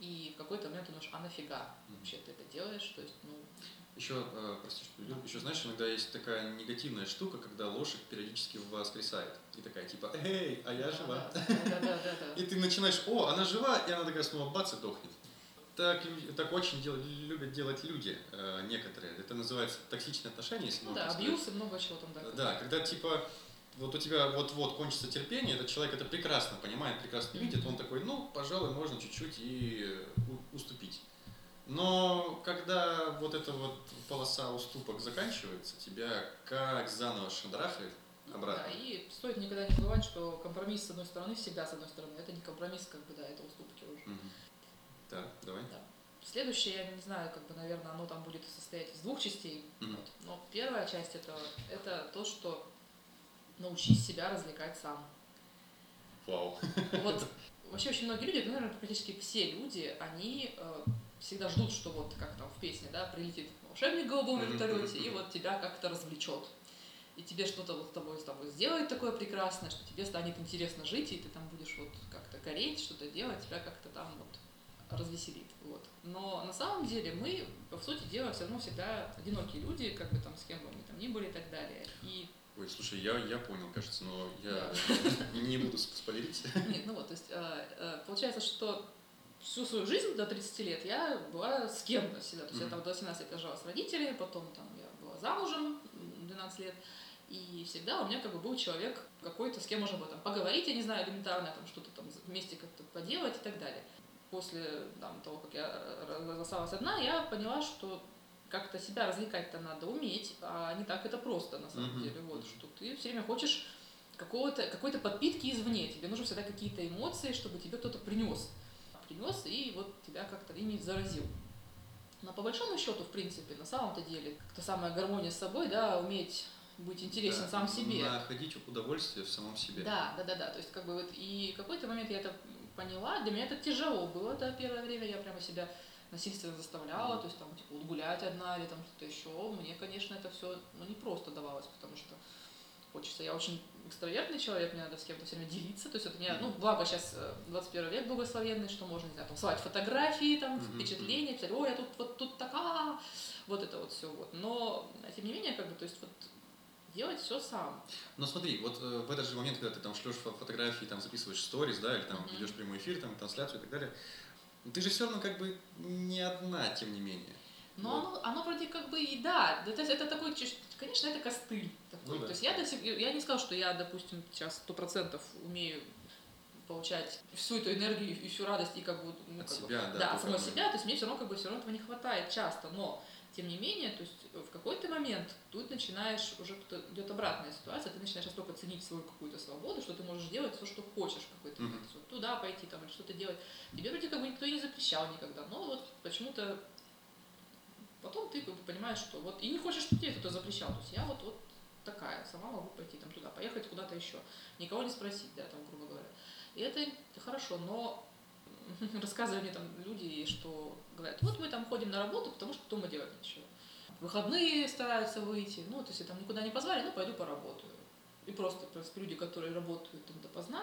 и в какой-то момент ты думаешь, а нафига вообще ты это делаешь? То есть, ну, Еще, э, прости, что перебил, еще знаешь, иногда есть такая негативная штука, когда лошадь периодически воскресает. И такая типа, эй, а я да, жива. Да, да, да, да, да. И ты начинаешь, о, она жива, и она такая снова бац и дохнет. Так, так очень дел- любят делать люди э, некоторые. Это называется токсичные отношения, если Ну можно да, сказать. абьюз и много чего там. Да, Да, когда типа вот у тебя вот-вот кончится терпение, этот человек это прекрасно понимает, прекрасно видит, он такой, ну, пожалуй, можно чуть-чуть и уступить. Но когда вот эта вот полоса уступок заканчивается, тебя как заново шандрахает обратно. Да, и стоит никогда не забывать, что компромисс с одной стороны всегда с одной стороны. Это не компромисс, как бы, да, это уступки уже. Мгм. Так, давай. Следующее, я не знаю, как бы, наверное, оно там будет состоять из двух частей. Мгм. Вот. Но первая часть этого это то, что научись себя развлекать сам. Вау. Вот вообще очень многие люди, ну, наверное, практически все люди, они э, всегда ждут, что вот как там в песне, да, прилетит волшебник в голубом вертолете и вот тебя как-то развлечет. И тебе что-то вот с тобой, с тобой сделает такое прекрасное, что тебе станет интересно жить, и ты там будешь вот как-то гореть, что-то делать, тебя как-то там вот развеселит. Вот. Но на самом деле мы, по сути дела, все равно всегда одинокие люди, как бы там с кем бы мы там ни были и так далее. И Ой, слушай, я, я понял, кажется, но я не буду сп- спойлерить. Нет, ну вот, то есть э, э, получается, что всю свою жизнь до 30 лет я была с кем-то всегда. То есть я там до 17 лет жила с родителями, потом там я была замужем м, 12 лет. И всегда у меня как бы был человек какой-то, с кем можно было там поговорить, я не знаю, элементарно, там что-то там вместе как-то поделать и так далее. После там, того, как я э, осталась одна, я поняла, что как-то себя развлекать-то надо уметь, а не так это просто на самом Мгм. деле. Вот, что ты все время хочешь какого-то, какой-то подпитки извне. Тебе нужны всегда какие-то эмоции, чтобы тебе кто-то принес. Принес и вот тебя как-то ими заразил. Но по большому счету, в принципе, на самом-то деле, та самая гармония с собой, да, уметь быть интересен Да, сам себе. Находить удовольствие в самом себе. Да, да, да, да. То есть, как бы вот, и в какой-то момент я это поняла. Для меня это тяжело было, да, первое время. Я прямо себя насильственно заставляла, то есть там типа вот гулять одна или там что-то еще. Мне, конечно, это все ну, не просто давалось, потому что хочется. Я очень экстравертный человек, мне надо с кем-то все время делиться. То есть это не, ну, благо сейчас 21 век благословенный, что можно, не знаю, там, слать фотографии, там, впечатления, писать, ой, я тут вот тут такая, вот это вот все вот. Но, тем не менее, как бы, то есть вот делать все сам. Но смотри, вот э, в этот же момент, когда ты там шлешь фо- фотографии, там записываешь сторис, да, или там Мгм. ведешь прямой эфир, там трансляцию и так далее, ты же все равно как бы не одна, тем не менее. Но Вот. оно, оно вроде как бы и да, да, то есть это такой, конечно, это костыль такой. Ну да. То есть я до сих, я не сказала, что я, допустим, сейчас сто процентов умею получать всю эту энергию и всю радость и как бы ну, От как бы, себя, да. да, ты от самой себя, то есть мне все равно как бы все равно этого не хватает часто, но тем не менее, то есть в какой-то момент тут начинаешь, уже идет обратная ситуация, ты начинаешь настолько ценить свою какую-то свободу, что ты можешь делать все, что хочешь в какой-то момент. Вот туда пойти там или что-то делать. Тебе вроде как бы никто и не запрещал никогда, но вот почему-то потом ты понимаешь, что вот и не хочешь, чтобы тебе кто-то запрещал. То есть я вот, вот такая, сама могу пойти там туда, поехать куда-то еще. Никого не спросить, да, там, грубо говоря. И это хорошо, но рассказывали мне там люди, что говорят, вот мы там ходим на работу, потому что дома делать нечего. В Выходные стараются выйти, ну, то есть там никуда не позвали, ну, пойду поработаю. И просто, принципе, люди, которые работают там допоздна,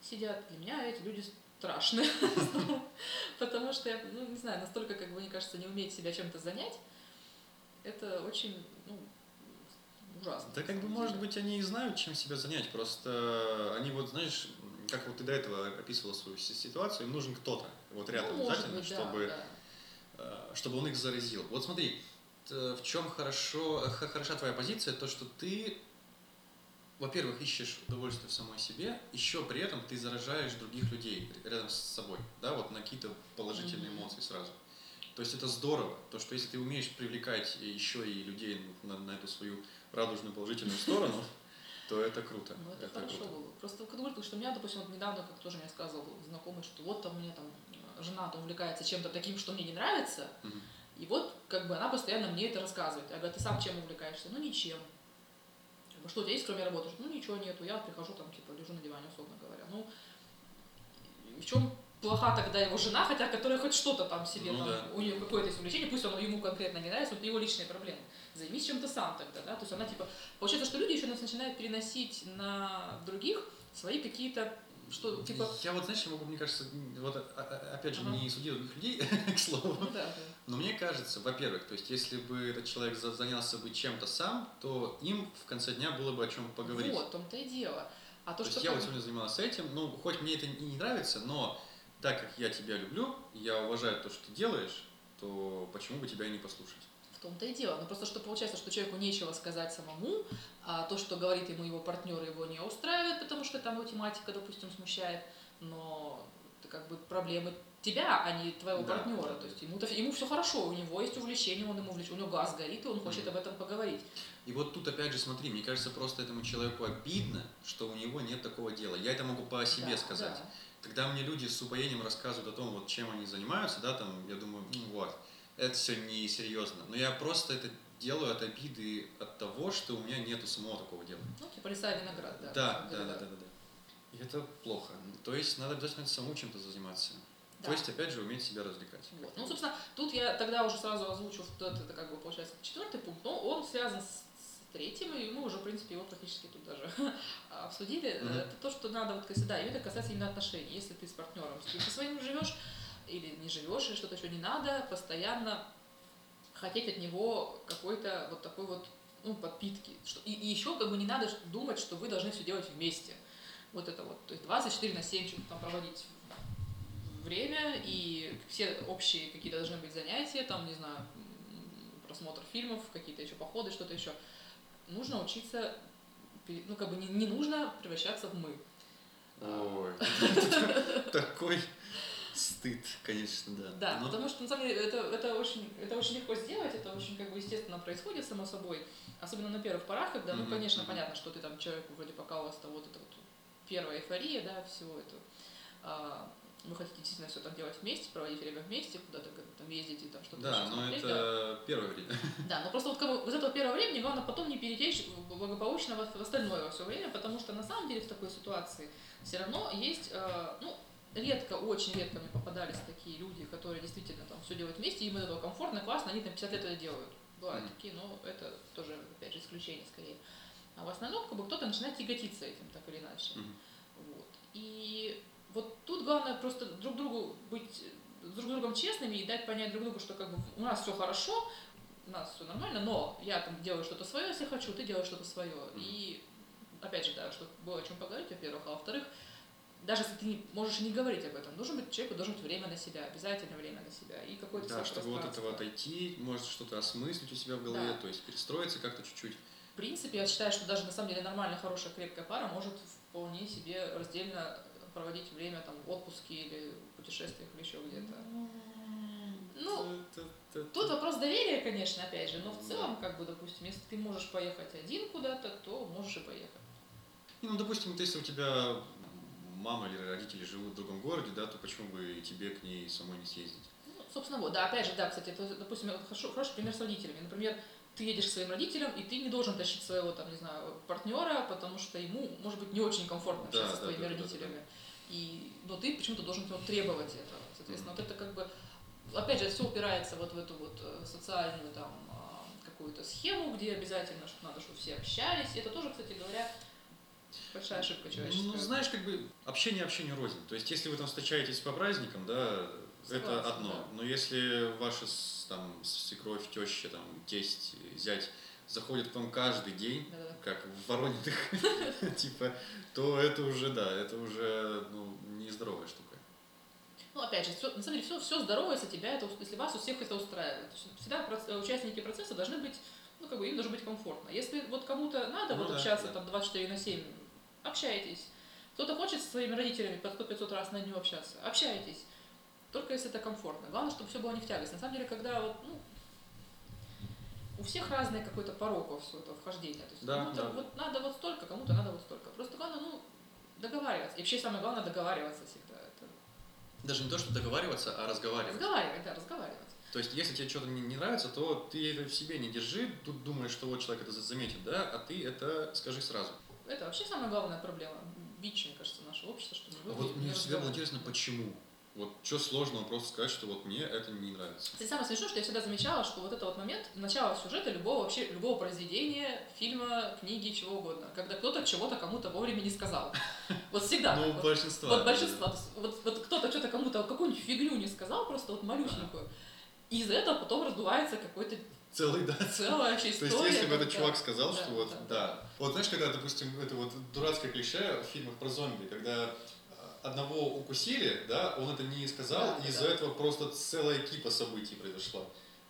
сидят, для меня эти люди страшные. Потому что я, ну, не знаю, настолько, как бы, мне кажется, не уметь себя чем-то занять, это очень, ну, ужасно. Да как бы, может быть, они и знают, чем себя занять, просто они вот, знаешь, как вот ты до этого описывала свою си- ситуацию, им нужен кто-то, вот рядом ну, обязательно, быть, чтобы, да. э, чтобы он их заразил. Вот смотри, в чем хорошо, хороша твоя позиция, то, что ты, во-первых, ищешь удовольствие в самой себе, еще при этом ты заражаешь других людей рядом с собой, да, вот на какие-то положительные Мгм. эмоции сразу. То есть это здорово, то, что если ты умеешь привлекать еще и людей на, на эту свою радужную положительную сторону, то это круто. Ну, это, хорошо круто. было. Просто как говорю, что у меня, допустим, вот недавно, как тоже мне сказал знакомый, что вот там у меня там э, жена там увлекается чем-то таким, что мне не нравится, Мгм. и вот как бы она постоянно мне это рассказывает. Я говорю, ты сам чем увлекаешься? Ну, ничем. Что у тебя есть, кроме работы? Ну, ничего нету. Я прихожу там, типа, лежу на диване, условно говоря. Ну, в чем плоха тогда его жена, хотя которая хоть что-то там себе, Ну там, да. у нее какое-то есть увлечение, пусть оно ему конкретно не нравится, это его личные проблемы. Займись чем-то сам тогда, да, то есть она типа, получается, что люди еще нас начинают переносить на других свои какие-то, что типа, Я вот, знаешь, я могу, мне кажется, вот а- а- опять же, Ага. не судить других людей, к слову, ну да, да. но мне кажется, во-первых, то есть если бы этот человек за- занялся бы чем-то сам, то им в конце дня было бы о чем поговорить. Вот, в том-то и дело. А то, То что я вот сегодня занимался этим, ну, хоть мне это и не нравится, но так как я тебя люблю, я уважаю то, что ты делаешь, то почему бы тебя и не послушать? В том-то и дело. Но просто что получается, что человеку нечего сказать самому, а то, что говорит ему его партнер, его не устраивает, потому что там его тематика, допустим, смущает, но это как бы проблемы тебя, а не твоего Да, партнера. То есть ему, ему все хорошо, у него есть увлечение, он ему увлечен, у него газ горит, и он хочет об этом поговорить. И вот тут опять же смотри, мне кажется, просто этому человеку обидно, что у него нет такого дела. Я это могу по себе Да, сказать. да. Когда мне люди с упоением рассказывают о том, вот чем они занимаются, да, там, я думаю, ну вот, это все несерьезно. Но я просто это делаю от обиды, от того, что у меня нету самого такого дела. Ну, типа лиса виноград, да. Да, да, да, да, да, да. И это плохо. То есть надо обязательно самому чем-то заниматься. Да. То есть, опять же, уметь себя развлекать. Вот. Ну, собственно, тут я тогда уже сразу озвучу, что это, это как бы получается четвертый пункт, но он связан с, третьим, и мы уже, в принципе, его практически тут даже обсудили. Мгм. Это то, что надо, вот, если, да, и это касается именно отношений. Если ты с партнером, с кем со своим живешь, или не живешь, или что-то еще не надо, постоянно хотеть от него какой-то вот такой вот ну, подпитки. И, и еще как бы не надо думать, что вы должны все делать вместе. Вот это вот. То есть 24 на 7 что-то там проводить время, и все общие какие-то должны быть занятия, там, не знаю, просмотр фильмов, какие-то еще походы, что-то еще. Нужно учиться, ну, как бы не, не нужно превращаться в мы. Ой, такой стыд, конечно, да. Да, Но- потому что на самом деле это, это, очень, это очень легко сделать, это очень как бы естественно происходит само собой, особенно на первых порах, когда, ну, Мгм, конечно, понятно, что ты там человеку вроде пока у вас там вот это вот первая эйфория, да, всего этого, а, вы хотите действительно все там делать вместе, проводить время вместе, куда-то там ездить и там что-то Да, но смотреть, да. это первое время. Да, но просто вот как бы из этого первого времени главное потом не перетечь в- благополучно во- в остальное во все время, потому что на самом деле в такой ситуации все равно есть, э, ну, редко, очень редко мне попадались такие люди, которые действительно там все делают вместе, им этого комфортно, классно, они там 50 лет это делают. Бывают Мгм. такие, но это тоже, опять же, исключение скорее. А в основном как бы кто-то начинает тяготиться этим, так или иначе. Мгм. Вот. И вот тут главное просто друг другу быть с друг другом честными и дать понять друг другу, что как бы у нас все хорошо, у нас все нормально, но я там делаю что-то свое, если хочу, ты делаешь что-то свое. И опять же, да, чтобы было о чем поговорить, во-первых, а во-вторых, даже если ты не- можешь и не говорить об этом, должен быть человеку должно быть время на себя, обязательно время на себя и какое-то Да, чтобы вот этого отойти, может что-то осмыслить у себя в голове, Да. то есть перестроиться как-то чуть-чуть. В принципе, я считаю, что даже на самом деле нормальная, хорошая, крепкая пара может вполне себе раздельно проводить время там в отпуске или в путешествиях или еще где-то. Ну, Тут вопрос доверия, конечно, опять же, но в целом, как бы, допустим, если ты можешь поехать один куда-то, то можешь и поехать. Не, Ну, допустим, если у тебя мама или родители живут в другом городе, да, то почему бы тебе к ней самой не съездить? Ну, собственно, вот, да, опять же, да, кстати, это, допустим, хорошо, хороший пример с родителями. Например, ты едешь к своим родителям, и ты не должен тащить своего, там, не знаю, партнера, потому что ему, может быть, не очень комфортно Да, общаться с да, твоими да, да, да, родителями. И, но ты почему-то должен требовать этого. Соответственно, вот это как бы, опять же, все упирается вот в эту вот э, социальную там а, какую-то схему, где обязательно, что надо, чтобы все общались. Это тоже, кстати говоря, большая ошибка человеческая. Ну, знаешь, как бы общение общению рознь. То есть, если вы там встречаетесь по праздникам, да, это Согласна, одно. да. Но если ваша там свекровь, теща, там, тесть, зять заходят к вам каждый день, Да-да. как в Ворониных, типа, то это уже, да, это уже, ну, нездоровая штука. Ну, опять же, всё- на самом деле, все, все здоровое за тебя, это, если вас у всех это устраивает. Всегда э, участники процесса должны быть, ну, как бы, им должно быть комфортно. Если вот кому-то надо Ну вот да, общаться да. там 24 на 7, общайтесь. Кто-то хочет со своими родителями по 100-500 раз на дню общаться, общайтесь. Только если это комфортно. Главное, чтобы все было не в тягость. На самом деле, когда вот, ну, у всех разный какой-то порог во все это вхождение. То есть Да, кому-то да. вот надо вот столько, кому-то надо вот столько. Просто главное, ну, договариваться. И вообще самое главное договариваться всегда. Это Даже не то, что договариваться, а разговаривать. Разговаривать, да, разговаривать. То есть, если тебе что-то не, не нравится, то ты это в себе не держи, тут думаешь, что вот человек это за- заметит, да, а ты это скажи сразу. Это вообще самая главная проблема. Бич, мне кажется, нашего общества, что А люди вот не мне всегда было интересно, почему. Вот что сложного просто сказать, что вот мне это не нравится. Кстати, самое смешное, что я всегда замечала, что вот это вот момент начала сюжета любого вообще любого произведения, фильма, книги, чего угодно, когда кто-то чего-то кому-то вовремя не сказал. Вот всегда. Ну, вот, большинство. Вот большинство. Вот, вот кто-то что-то кому-то какую-нибудь фигню не сказал, просто вот малюсенькую. И из-за этого потом раздувается какой-то Целый, да. целая вообще То история. есть, если бы этот чувак сказал, Да, что вот, да, да. Вот знаешь, когда, допустим, это вот дурацкое клише в фильмах про зомби, когда э, одного укусили, да, он это не сказал, Да, и из-за да. этого просто целая кипа событий произошла.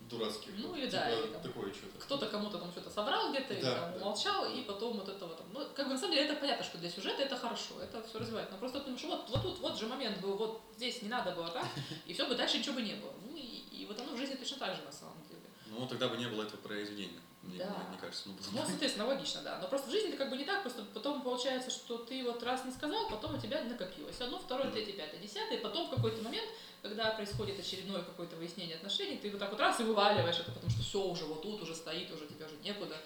Дурацких. Ну Вот, или да, типа или там такое что-то. кто-то кому-то там что-то собрал где-то, и Да, там да. молчал, и потом вот этого там. Ну, как бы на самом деле это понятно, что для сюжета это хорошо, это все развивает. Но просто потому что вот, вот тут вот же момент был, вот здесь не надо было так, и все бы дальше ничего бы не было. Ну и, и вот оно в жизни точно так же на самом деле. Ну, тогда бы не было этого произведения, мне, Да. мне- мне кажется. Ну, Ну, соответственно, логично, да. Но просто в жизни это как бы не так, просто потом получается, что ты вот раз не сказал, потом у тебя накопилось. Одно, второе, Мгм. третье, пятое, десятое, и потом в какой-то момент, когда происходит очередное какое-то выяснение отношений, ты вот так вот раз и вываливаешь это, потому что все уже вот тут уже стоит, уже тебе уже некуда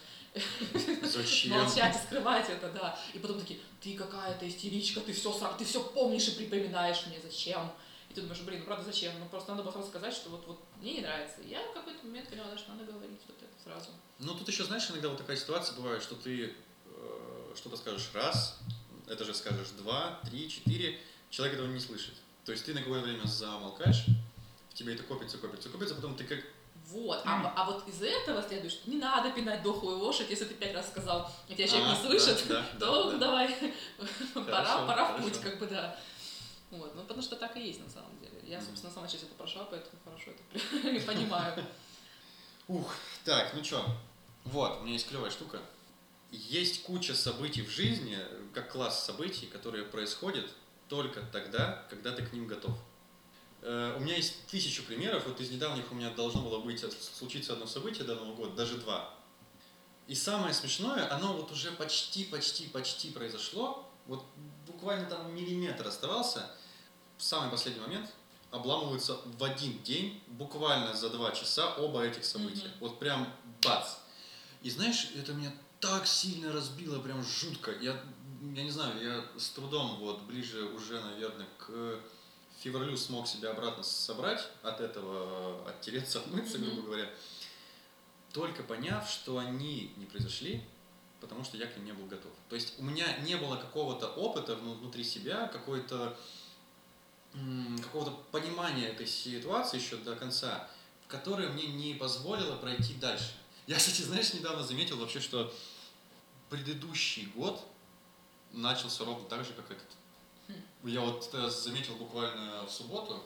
Зачем? молчать и скрывать это, да. И потом такие, ты какая-то истеричка, ты все сам, ты все помнишь и припоминаешь мне, зачем? И ты думаешь, блин, ну правда зачем? Ну просто надо было сразу сказать, что вот, вот мне не нравится. И я в какой-то момент поняла, что надо говорить вот это сразу. Ну, тут еще, знаешь, иногда вот такая ситуация бывает, что ты э, что-то скажешь раз, это же скажешь два, три, четыре, человек этого не слышит. То есть ты на какое-то время замолкаешь, в тебе это копится, копится, копится, потом ты как Вот, а, а вот из этого следует, что не надо пинать дохлую лошадь, если ты пять раз сказал, и тебя человек А, не слышит, да, да, то да, да. давай, пора, Хорошо, пора в путь, как бы, да. Вот, ну потому что так и есть на самом деле. Я, собственно, сама через это прошла, поэтому хорошо это понимаю. Ух, так, ну чё, вот, у меня есть клевая штука. Есть куча событий в жизни, как класс событий, которые происходят только тогда, когда ты к ним готов. Э, У меня есть тысячу примеров, вот из недавних у меня должно было быть, э, случиться одно событие до Нового года, даже два. И самое смешное, оно вот уже почти, почти, почти произошло, вот буквально там миллиметр оставался, в самый последний момент обламываются в один день, буквально за два часа оба этих события. Мгм. Вот прям бац. И знаешь, это меня так сильно разбило, прям жутко. Я, я не знаю, я с трудом вот ближе уже, наверное, к февралю смог себя обратно собрать от этого, оттереться, отмыться, грубо говоря. Только поняв, что они не произошли, потому что я к ним не был готов. То есть у меня не было какого-то опыта вну- внутри себя, какой-то какого-то понимания этой ситуации еще до конца, которое мне не позволило пройти дальше. Я, кстати, знаешь, недавно заметил вообще, что предыдущий год начался ровно так же, как этот. Я вот заметил буквально в субботу,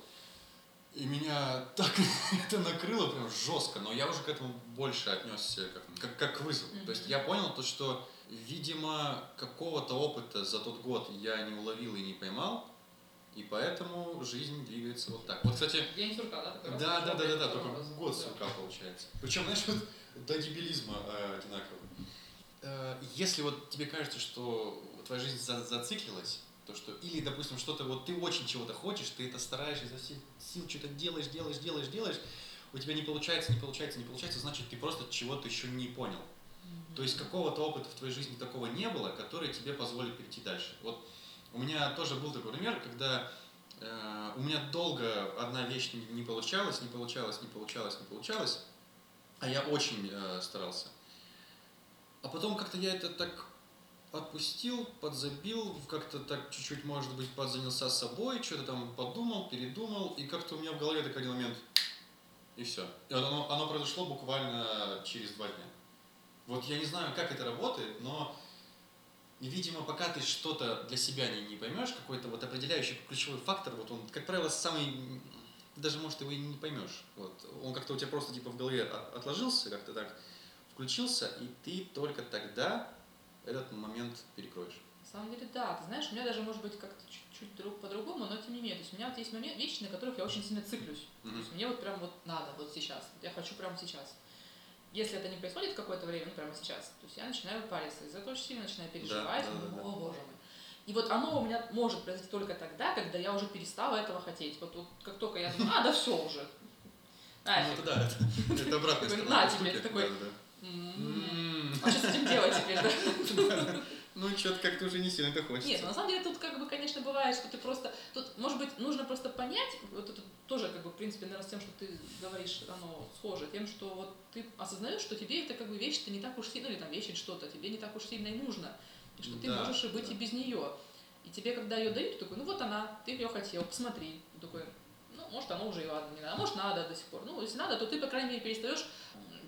и меня так это накрыло прям жестко, но я уже к этому больше отнесся как, как, как к вызову. То есть я понял то, что, видимо, какого-то опыта за тот год я не уловил и не поймал, и поэтому жизнь двигается вот так. Вот, кстати, День сурка, да? такой да, да, да, да, да, только год сурка получается. Причем, знаешь, вот до дебилизма э, одинаково. Э, Если вот тебе кажется, что твоя жизнь за- зациклилась, то что, или, допустим, что-то вот ты очень чего-то хочешь, ты это стараешься изо всех сил, что-то делаешь, делаешь, делаешь, делаешь, у тебя не получается, не получается, не получается, значит, ты просто чего-то еще не понял. Мгм. То есть какого-то опыта в твоей жизни такого не было, который тебе позволит перейти дальше. Вот у меня тоже был такой пример, когда э, у меня долго одна вещь не, не получалась, не получалась, не получалась, не получалась, а я очень э, старался. А потом как-то я это так отпустил, подзабил, как-то так чуть-чуть, может быть, подзанялся собой, что-то там подумал, передумал, и как-то у меня в голове такой момент, и все. И оно, оно произошло буквально через два дня. Вот я не знаю, как это работает, видимо, пока ты что-то для себя не, не поймешь, какой-то вот определяющий ключевой фактор, вот он, как правило, самый, даже, может, его и не поймешь. Вот. Он как-то у тебя просто типа в голове от- отложился, как-то так включился, и ты только тогда этот момент перекроешь. На самом деле, да. Ты знаешь, у меня даже может быть как-то чуть-чуть друг по-другому, но тем не менее. То есть у меня вот есть момент, вещи, на которых я очень сильно циклюсь. То Мгм. есть мне вот прям вот надо, вот сейчас. Я хочу прямо сейчас. Если это не происходит в какое-то время, ну прямо сейчас, то есть я начинаю париться, из-за этого очень сильно начинаю переживать, да, да, думаю, да. о боже мой. И вот оно у меня может произойти только тогда, когда я уже перестала этого хотеть. Вот, вот как только я думаю, а, да все уже. Ну, Нафиг. это да, это, это обратная сторона на тебе, такой, Да-да-да. М, М. А что с этим делать теперь, да? Ну, что-то как-то уже не сильно это хочется. Нет, ну, на самом деле тут как бы, конечно, бывает, что ты просто... Тут, может быть, нужно просто понять, вот это тоже, как бы, в принципе, наверное, с тем, что ты говоришь, оно схоже, тем, что вот ты осознаешь, что тебе это как бы вещь-то не так уж сильно, или там вещь что-то, тебе не так уж сильно и нужно, и что ты Да, можешь и быть да. и без нее. И тебе, когда ее дают, ты такой, ну вот она, ты ее хотел, посмотри. Ты такой, ну, может, оно уже и ладно, не надо, а может, надо до сих пор. Ну, если надо, то ты, по крайней мере, перестаешь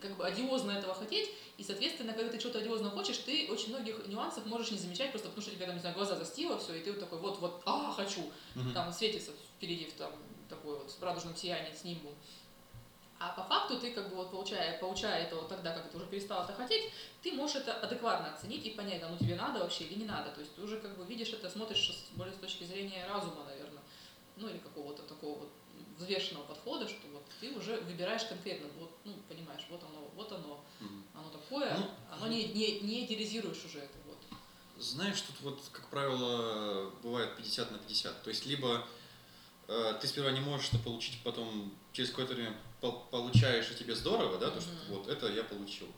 как бы одиозно этого хотеть, и, соответственно, когда ты что-то одиозно хочешь, ты очень многих нюансов можешь не замечать, просто потому что тебе, там, не знаю, глаза застило, все, и ты вот такой, вот-вот, а, хочу, Мгм. там светится впереди в там такой вот в радужном сиянии с нимбом. А по факту ты как бы вот получая, получая это вот тогда, как ты уже перестал это хотеть, ты можешь это адекватно оценить и понять, оно тебе надо вообще или не надо. То есть ты уже как бы видишь это, смотришь более с точки зрения разума, наверное, ну или какого-то такого вот взвешенного подхода, что вот ты уже выбираешь конкретно, вот, ну, понимаешь, вот оно, вот оно, Мгм. оно такое, Ну, оно не, не, идеализируешь уже это вот. Знаешь, тут вот, как правило, бывает 50 на 50. То есть, либо э, ты сперва не можешь это получить, потом через какое-то время пол- получаешь, и тебе здорово, да, то, что вот это я получил.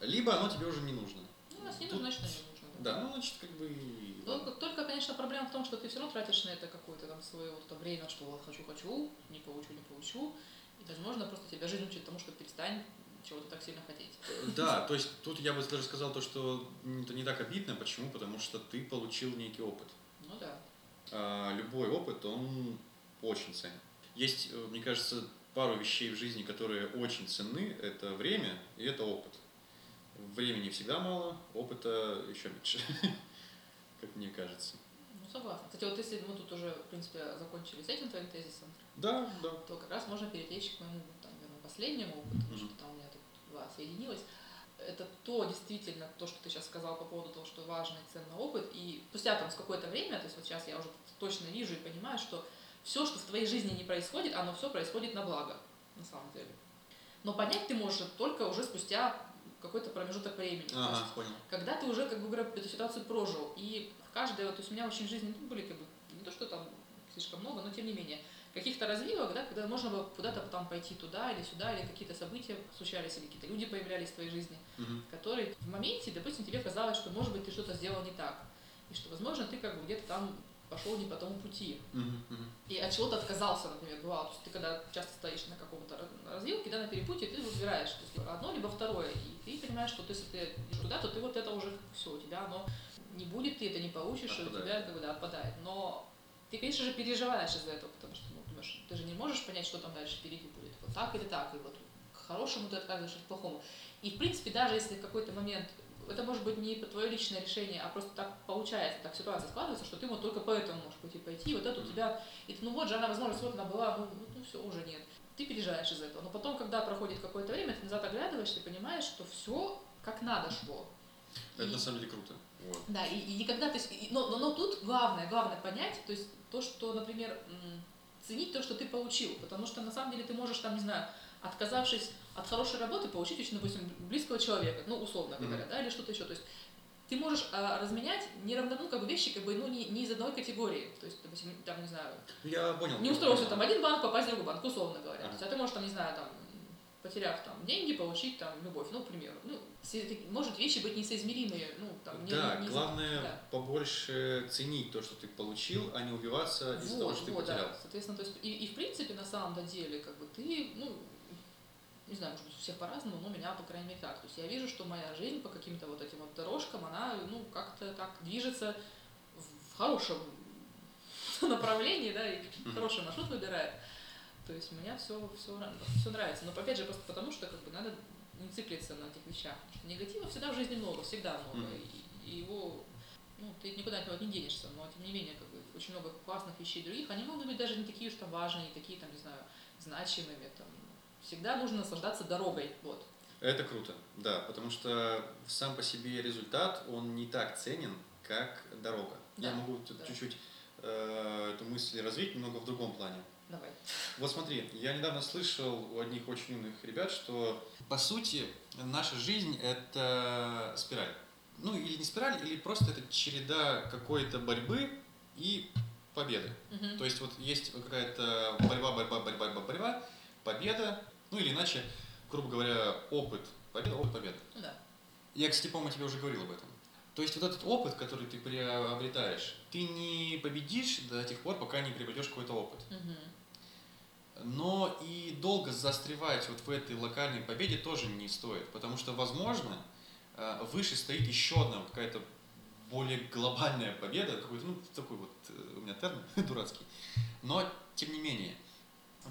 Либо оно тебе уже не нужно. Ну, раз не Тут- нужно, значит, оно не нужно. Да, ну, значит, как бы... и Ну, только, конечно, проблема в том, что ты все равно тратишь на это какое-то там свое вот это время, что вот хочу-хочу, не получу, не получу. И, возможно, просто тебя жизнь учит тому, что перестань чего-то так сильно хотеть. Да, то есть тут я бы даже сказал то, что это не так обидно. Почему? Потому что ты получил некий опыт. Ну да. А любой опыт, он очень ценен. Есть, э, мне кажется, пару вещей в жизни, которые очень ценны. Это время и это опыт. Времени всегда мало, опыта еще меньше, как мне кажется. Ну, согласна. Кстати, вот если мы тут уже, в принципе, закончили с этим твоим тезисом, Да, да. то как раз можно перетечь к моему, там, последнему опыту, Мгм. что там у меня тут два соединилось. Это то, действительно, то, что ты сейчас сказал по поводу того, что важный ценный опыт. И спустя там с какое-то время, то есть вот сейчас я уже точно вижу и понимаю, что все, что в твоей жизни не происходит, оно все происходит на благо, на самом деле. Но понять ты можешь только уже спустя какой-то промежуток времени. То есть Ага, понял. когда ты уже, как бы эту ситуацию прожил, и в каждой, вот, то есть у меня очень в жизни ну, были, как бы, не то, что там слишком много, но тем не менее, каких-то развилок, да, когда можно было куда-то потом пойти туда или сюда, или какие-то события случались, или какие-то люди появлялись в твоей жизни, Мгм. которые в моменте, допустим, тебе казалось, что, может быть, ты что-то сделал не так, и что, возможно, ты как бы где-то там пошел не по тому пути, мгм. и от чего-то отказался, например, бывало. То есть ты когда часто стоишь на каком-то раз- развилке, да, на перепутье, ты выбираешь то есть, одно либо второе. И ты понимаешь, что ты, если ты идешь туда, то ты вот это уже все, у тебя оно не будет, ты это не получишь, и у Отпадает. тебя как бы, да, отпадает. Но ты, конечно же, переживаешь из-за этого, потому что, ну, понимаешь, ты же не можешь понять, что там дальше впереди будет. Вот так или так, и вот к хорошему ты отказываешься, к плохому. И, в принципе, даже если в какой-то момент это может быть не твое личное решение, а просто так получается, так ситуация складывается, что ты вот только поэтому можешь пойти пойти, и вот это у тебя, и ты, ну вот же она, возможность, вот она была, ну, ну, все, уже нет. Ты переживаешь из-за этого. Но потом, когда проходит какое-то время, ты назад оглядываешься, ты понимаешь, что все как надо шло. Это И- на самом деле круто. Вот. да, и, и никогда, то есть, и- но, но, но тут главное, главное понять, то есть то, что, например, ценить то, что ты получил, потому что на самом деле ты можешь там, не знаю, отказавшись от хорошей работы, получить очень, допустим, близкого человека, ну, условно говоря, да, или что-то еще, то есть ты можешь а, разменять неравно, ну, как бы вещи, как бы, ну, не, не из одной категории, то есть, допустим, там, не знаю, Я понял. не устроился там один банк, попасть в другой банк, условно говоря. Ага. То есть, а ты можешь там, не знаю, там, потеряв там деньги, получить там любовь, ну, к примеру. Ну, может вещи быть несоизмеримые, ну, там, не, Да, не- не- главное да. побольше ценить то, что ты получил, а не убиваться из-за того, что ты вот, потерял. да. Соответственно, то есть, и, и в принципе, на самом деле, как бы ты, ну, не знаю, может быть, у всех по-разному, но у меня, по крайней мере, так. То есть я вижу, что моя жизнь по каким-то вот этим вот дорожкам, она, ну, как-то так движется в, хорошем направлении, да, и хороший маршрут выбирает. То есть мне все, все, все нравится. Но опять же, просто потому что как бы надо не циклиться на этих вещах. Негатива всегда в жизни много, всегда много. И, и его, ну, ты никуда от него не денешься. Но тем не менее, как бы, очень много классных вещей других, они могут быть даже не такие уж там важные, не такие там, не знаю, значимыми. Там. Всегда нужно наслаждаться дорогой. Вот. Это круто, да, потому что сам по себе результат, он не так ценен, как дорога. Я Да, могу тут да. чуть-чуть э, эту мысль развить немного в другом плане. Давай. Вот смотри, я недавно слышал у одних очень умных ребят, что по сути наша жизнь это спираль. Ну или не спираль, или просто это череда какой-то борьбы и победы. Мгм. То есть вот есть какая-то борьба, борьба, борьба, борьба, борьба, победа, ну или иначе, грубо говоря, опыт победа, опыт победы. Ну да. Я, кстати, по-моему, тебе уже говорил об этом. То есть вот этот опыт, который ты приобретаешь, ты не победишь до тех пор, пока не приобретешь какой-то опыт. Мгм. Но и долго застревать вот в этой локальной победе тоже не стоит, потому что, возможно, э, выше стоит еще одна какая-то более глобальная победа, какой-то, ну, такой вот э, у меня термин дурацкий. Но, тем не менее,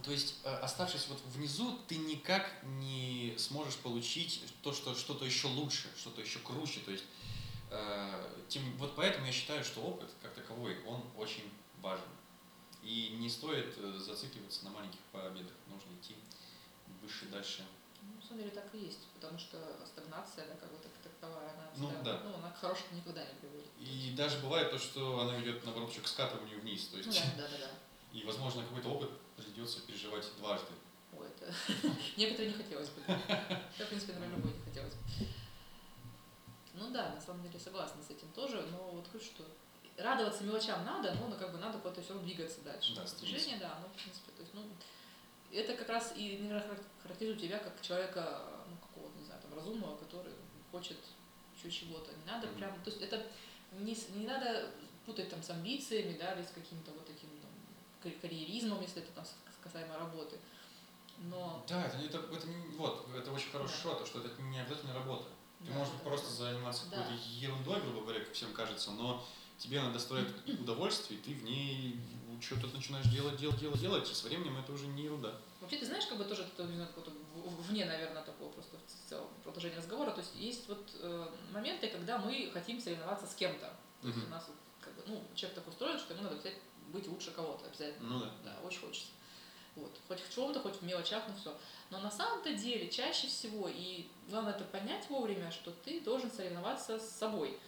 то есть, э, оставшись вот внизу, ты никак не сможешь получить то, что что-то еще лучше, что-то еще круче. То есть, тем, вот поэтому я считаю, что опыт как таковой, он очень важен. И не стоит э, зацикливаться на маленьких победах, нужно идти выше, дальше. Ну, на самом деле так и есть, потому что стагнация, да, как бы так, таковая, она, Ну, всегда- да. ну, она к хорошему никогда не приводит. И даже бывает то, что она ведет, наоборот, еще к скатыванию вниз. То есть, Ну да, да, да, да. и, возможно, какой-то опыт придется переживать дважды. Ой, это некоторые не хотелось бы. Да, в принципе, наверное, любой не хотелось бы. Ну да, на самом деле согласна с этим тоже, но вот говорю, что радоваться мелочам надо, но ну, как бы надо куда-то все равно двигаться дальше. Да, Движение, да, ну, в принципе, то есть, ну, это как раз и наверное, хар- характеризует тебя как человека, ну, какого-то, не знаю, там, разумного, который хочет еще чего-то. Не надо Мгм. прям, то есть это не, не надо путать там с амбициями, да, или с каким-то вот таким там карь- карьеризмом, если это там касаемо работы. Но Да, это, это, это вот, это очень хорошо, то, что это не обязательно работа. Ты Да, можешь да, просто да. заниматься Да. какой-то ерундой, грубо говоря, как всем кажется, но тебе она доставляет удовольствие, и ты в ней что-то начинаешь делать, делать, делать, делать, и со временем это уже не ерунда. Вообще, ты знаешь, как бы тоже это, не знаю, вне, наверное, такого просто в целом продолжения разговора. То есть есть вот э, моменты, когда мы хотим соревноваться с кем-то. То есть у нас как бы, ну, человек так устроен, что ему надо взять, быть лучше кого-то обязательно. Ну да. Да, очень хочется. Вот. Хоть в чем-то, хоть в мелочах, но все. Но на самом-то деле, чаще всего, и главное это понять вовремя, что ты должен соревноваться с собой.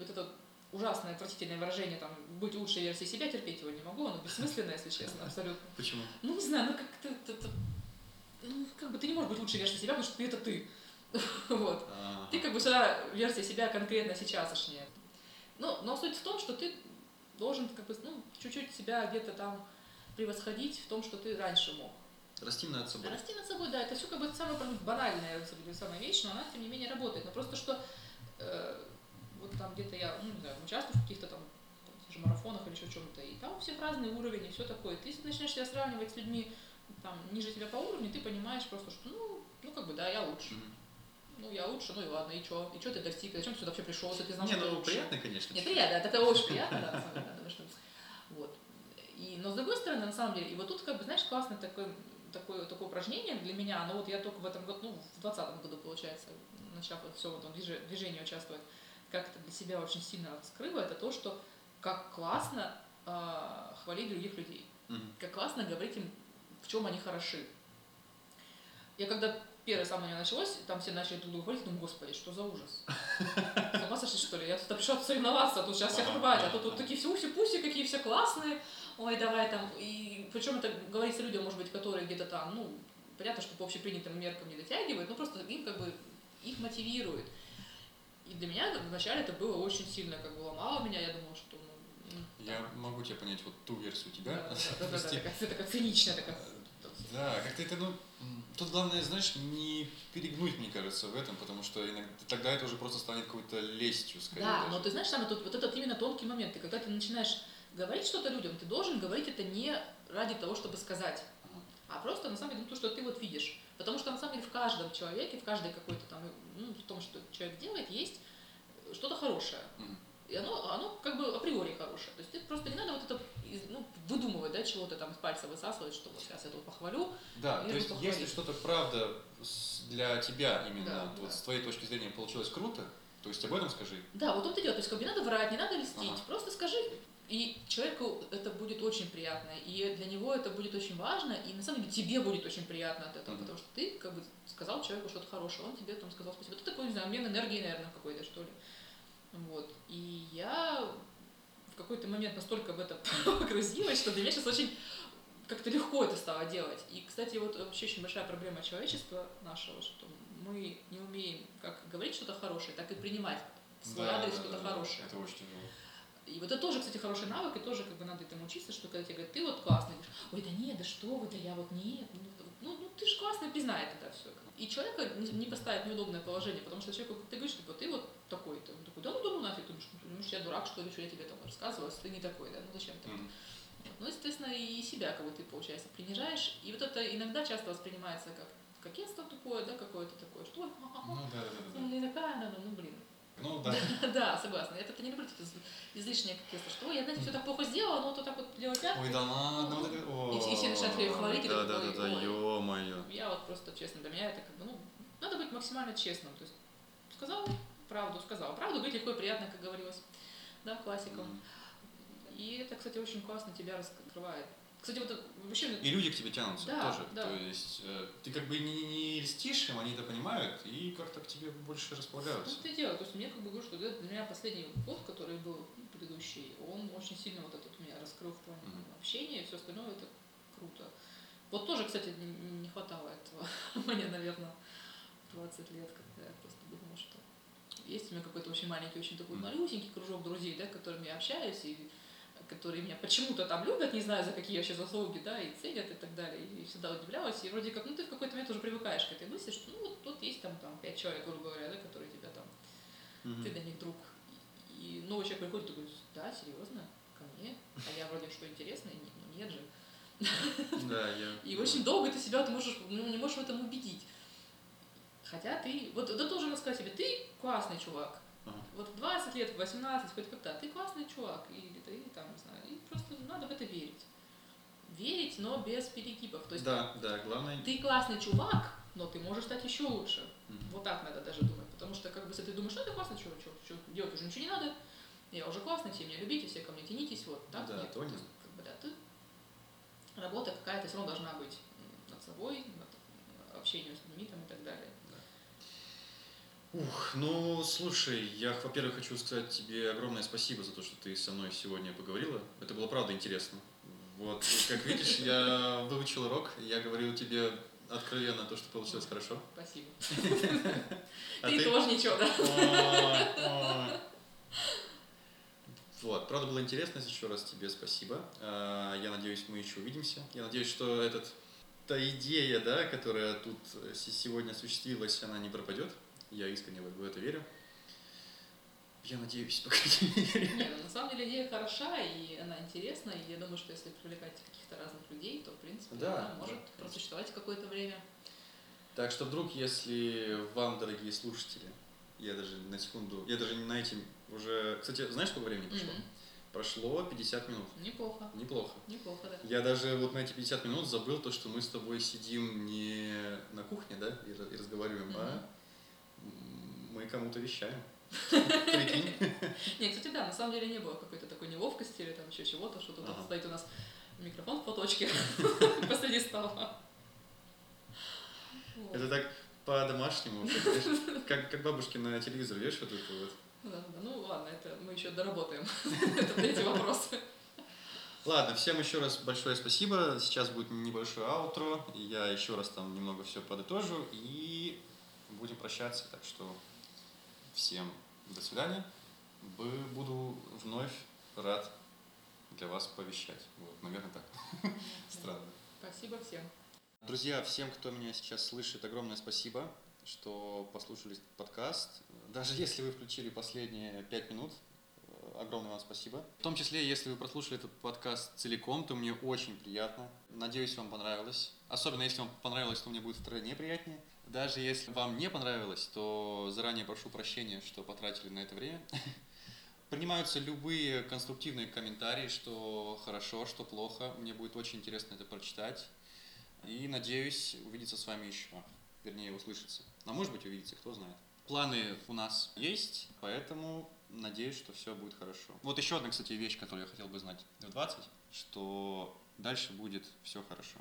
Вот это ужасное, отвратительное выражение, там, быть лучшей версией себя, терпеть его не могу, оно бессмысленное, если честно, абсолютно. Почему? Ну, не знаю, ну как-то, это- это- ну, как бы ты не можешь быть лучшей версией себя, потому что ты это ты. Вот. Ты как бы всегда версия себя конкретно сейчасшняя. Ну, но суть в том, что ты должен как бы, ну, чуть-чуть себя где-то там превосходить в том, что ты раньше мог. Расти над собой. Расти над собой, да, это все как бы банальная абсолютно самая вещь, но она тем не менее работает. Но просто что э, вот там где-то я, ну, не знаю, участвую в каких-то там, же марафонах или еще чем-то, и там у всех разный уровень и все такое. Ты если начинаешь себя сравнивать с людьми там ниже тебя по уровню, ты понимаешь просто, что ну, ну как бы да, я лучше. Мгм. Ну, я лучше, ну и ладно, и что? И что ты достиг? Зачем ты сюда вообще пришел, если ты знал, Не, что ты ну лучше? приятно, конечно. Не, приятно, это, очень приятно, да, на самом деле, да, потому что, вот. И, но с другой стороны, на самом деле, и вот тут, как бы, знаешь, классное такое, такое, такое упражнение для меня, но вот я только в этом году, ну, в двадцатом году, получается, начав все в этом движе- движении участвовать, как это для себя очень сильно раскрыла, это то, что как классно а, хвалить других людей, Мгм. как классно говорить им, в чем они хороши. Я когда первое самое у меня началось, там все начали друг друга хвалить, думаю, господи, что за ужас. С ума сошли, что ли? Я тут пришла соревноваться, а тут сейчас всех хвалят, а тут ага. такие все уси-пуси, какие все классные. Ой, давай там. И причем это говорится людям, может быть, которые где-то там, ну, понятно, что по общепринятым меркам не дотягивают, но просто им как бы их мотивирует. И для меня вначале это было очень сильно, как бы ломало меня, я думала, что ну, Я могу тебя понять, вот ту версию тебя. да, да, да, да, такая, такая циничная, такая. Да, как-то это, ну, тут главное, знаешь, не перегнуть, мне кажется, в этом, потому что иногда, тогда это уже просто станет какой-то лестью, скорее. Да, даже. но ты знаешь, самый тут, вот этот именно тонкий момент, и когда ты начинаешь говорить что-то людям, ты должен говорить это не ради того, чтобы сказать, а просто на самом деле то, что ты вот видишь. Потому что на самом деле в каждом человеке, в каждой какой-то там, ну, в том, что человек делает, есть что-то хорошее. И оно, оно как бы априори хорошее. То есть ты просто не надо вот это ну, выдумывать, да, чего-то там из пальца высасывать, что вот сейчас я тут похвалю. Да, то есть похвалить. если что-то правда для тебя именно, Да, вот да. с твоей точки зрения получилось круто, то есть об этом скажи. Да, вот тут идет. То есть как бы не надо врать, не надо льстить, Ага. просто скажи. И человеку это будет очень приятно, и для него это будет очень важно, и на самом деле тебе будет очень приятно от этого, Мгм. потому что ты как бы сказал человеку что-то хорошее, он тебе там сказал спасибо. Это такой, не знаю, обмен энергии, наверное, какой-то, что ли. Вот. И я в какой-то момент настолько в это погрузилась, что для меня сейчас очень как-то легко это стало делать. И, кстати, вот вообще очень большая проблема человечества нашего, что мы не умеем как говорить что-то хорошее, так и принимать в свой Да, адрес да, что-то да. хорошее. Это очень тяжело. И вот это тоже, кстати, хороший навык, и тоже как бы надо этому учиться, что когда тебе говорят, ты вот классный, говоришь, ой, да нет, да что вы, да я вот нет, ну, вот, ну, ну ты же классный, признай это все. И человека не, поставить в неудобное положение, потому что человеку, ты говоришь, типа, ты вот такой-то. Он такой, да ну да ну нафиг, ты думаешь, ну, думаешь, я дурак, что ли, что я тебе там рассказываю, если ты не такой, да, ну зачем ты? Мгм. Ну, естественно, и себя как бы ты, получается, принижаешь. И вот это иногда часто воспринимается как кокетство тупое, да, какое-то такое, что Ну да, да, да, ну, не такая она, ну, блин. Да. Ну да. Да, согласна. Я это не люблю, это излишнее кокетство, что ой, я, знаете, все так плохо сделала, но вот так вот делать пятки. Ой, да ладно, вот это... О, И все начинают хвалить, Да, да, да, да, ё-моё. Я вот просто, честно, для меня это как бы, ну, надо быть максимально честным. То есть сказал правду, сказал. Правду говорить легко и приятно, как говорилось, да, классикам. Мгм. И это, кстати, очень классно тебя раскрывает. Кстати, вот вообще... И люди к тебе тянутся Да, тоже. да. То есть э, ты как бы не, не льстишь им, они это понимают и как-то к тебе больше располагаются. Ну, это дело. То есть мне как бы говорю, что для меня последний год, который был ну, предыдущий, он очень сильно вот этот меня раскрыл в плане Мгм. общения, и все остальное это круто. Вот тоже, кстати, не, хватало этого мне, наверное, 20 лет, когда я просто думала, что есть у меня какой-то очень маленький, очень такой Мгм. малюсенький кружок друзей, да, с которыми я общаюсь, и которые меня почему-то там любят, не знаю, за какие вообще заслуги, да, и ценят и так далее. И всегда удивлялась. И вроде как, ну, ты в какой-то момент уже привыкаешь к этой мысли, что, ну, вот тут есть там, там пять человек, грубо говоря, да, которые тебя там Мгм. ты для них друг. И новый человек приходит такой, да, серьезно, ко мне? А я вроде что интересное, не- ну нет же. Да, я... И очень долго ты себя ты можешь, ну, не можешь в этом убедить. Хотя ты, вот это тоже надо сказать себе, ты классный чувак. Вот в 20 лет, в 18, хоть когда, ты классный чувак. Или ты там, не знаю, и просто надо в это верить. Верить, но без перегибов. То есть Да, да, главное... ты классный чувак, но ты можешь стать еще лучше. Мгм. Вот так надо даже думать, потому что как бы если ты думаешь, что ты классный чувак, что, что делать уже ничего не надо, я уже классный, все меня любите, все ко мне тянитесь, вот так Да, нет. то есть, как бы, да, ты работа какая-то все равно должна быть над собой, над общением с людьми там, и. Ух, ну, слушай, я, во-первых, хочу сказать тебе огромное спасибо за то, что ты со мной сегодня поговорила. Это было правда интересно. Вот, и как видишь, я выучил урок, я говорил тебе откровенно то, что получилось хорошо. Спасибо. А ты, тоже ничего, да? Вот, правда было интересно, еще раз тебе спасибо. А, Я надеюсь, мы еще увидимся. Я надеюсь, что этот, та идея, да, которая тут э, се- сегодня осуществилась, она не пропадет. Я искренне в это верю. Я надеюсь, по крайней мере. Не, ну, на самом деле идея хороша, и она интересна, и я думаю, что если привлекать каких-то разных людей, то, в принципе, Да, она да, может конечно. просуществовать какое-то время. Так что вдруг, если вам, дорогие слушатели, я даже на секунду, я даже не на этим уже... Кстати, знаешь, сколько времени прошло? Мгм. Прошло 50 минут. Неплохо, Неплохо. неплохо, да. Я даже вот на эти 50 минут забыл то, что мы с тобой сидим не на кухне, да, и, и разговариваем, а м, мы кому-то вещаем. Прикинь. Не, кстати, да, на самом деле не было какой-то такой неловкости или там еще чего-то, что тут Ага. стоит у нас микрофон в платочке посреди стола. Это так по-домашнему, как, как, бабушки на телевизор, видишь, вот это вот. Ну, да, да. ну ладно, это мы еще доработаем. Это эти вопросы. Ладно, всем еще раз большое спасибо. Сейчас будет небольшое аутро. Я еще раз там немного все подытожу и будем прощаться. Так что всем до свидания. Буду вновь рад для вас повещать. Вот, наверное, так. Странно. Спасибо всем. Друзья, всем, кто меня сейчас слышит, огромное спасибо, что послушали этот подкаст. Даже если вы включили последние пять минут, э, огромное вам спасибо. В том числе, если вы прослушали этот подкаст целиком, то мне очень приятно. Надеюсь, вам понравилось. Особенно, если вам понравилось, то мне будет втройне приятнее. Даже если вам не понравилось, то заранее прошу прощения, что потратили на это время. Принимаются любые конструктивные комментарии, что хорошо, что плохо. Мне будет очень интересно это прочитать. И надеюсь увидеться с вами еще. Вернее, услышаться. А может быть увидеться, кто знает. Планы у нас есть, поэтому надеюсь, что все будет хорошо. Вот еще одна, кстати, вещь, которую я хотел бы знать в 20, что дальше будет все хорошо.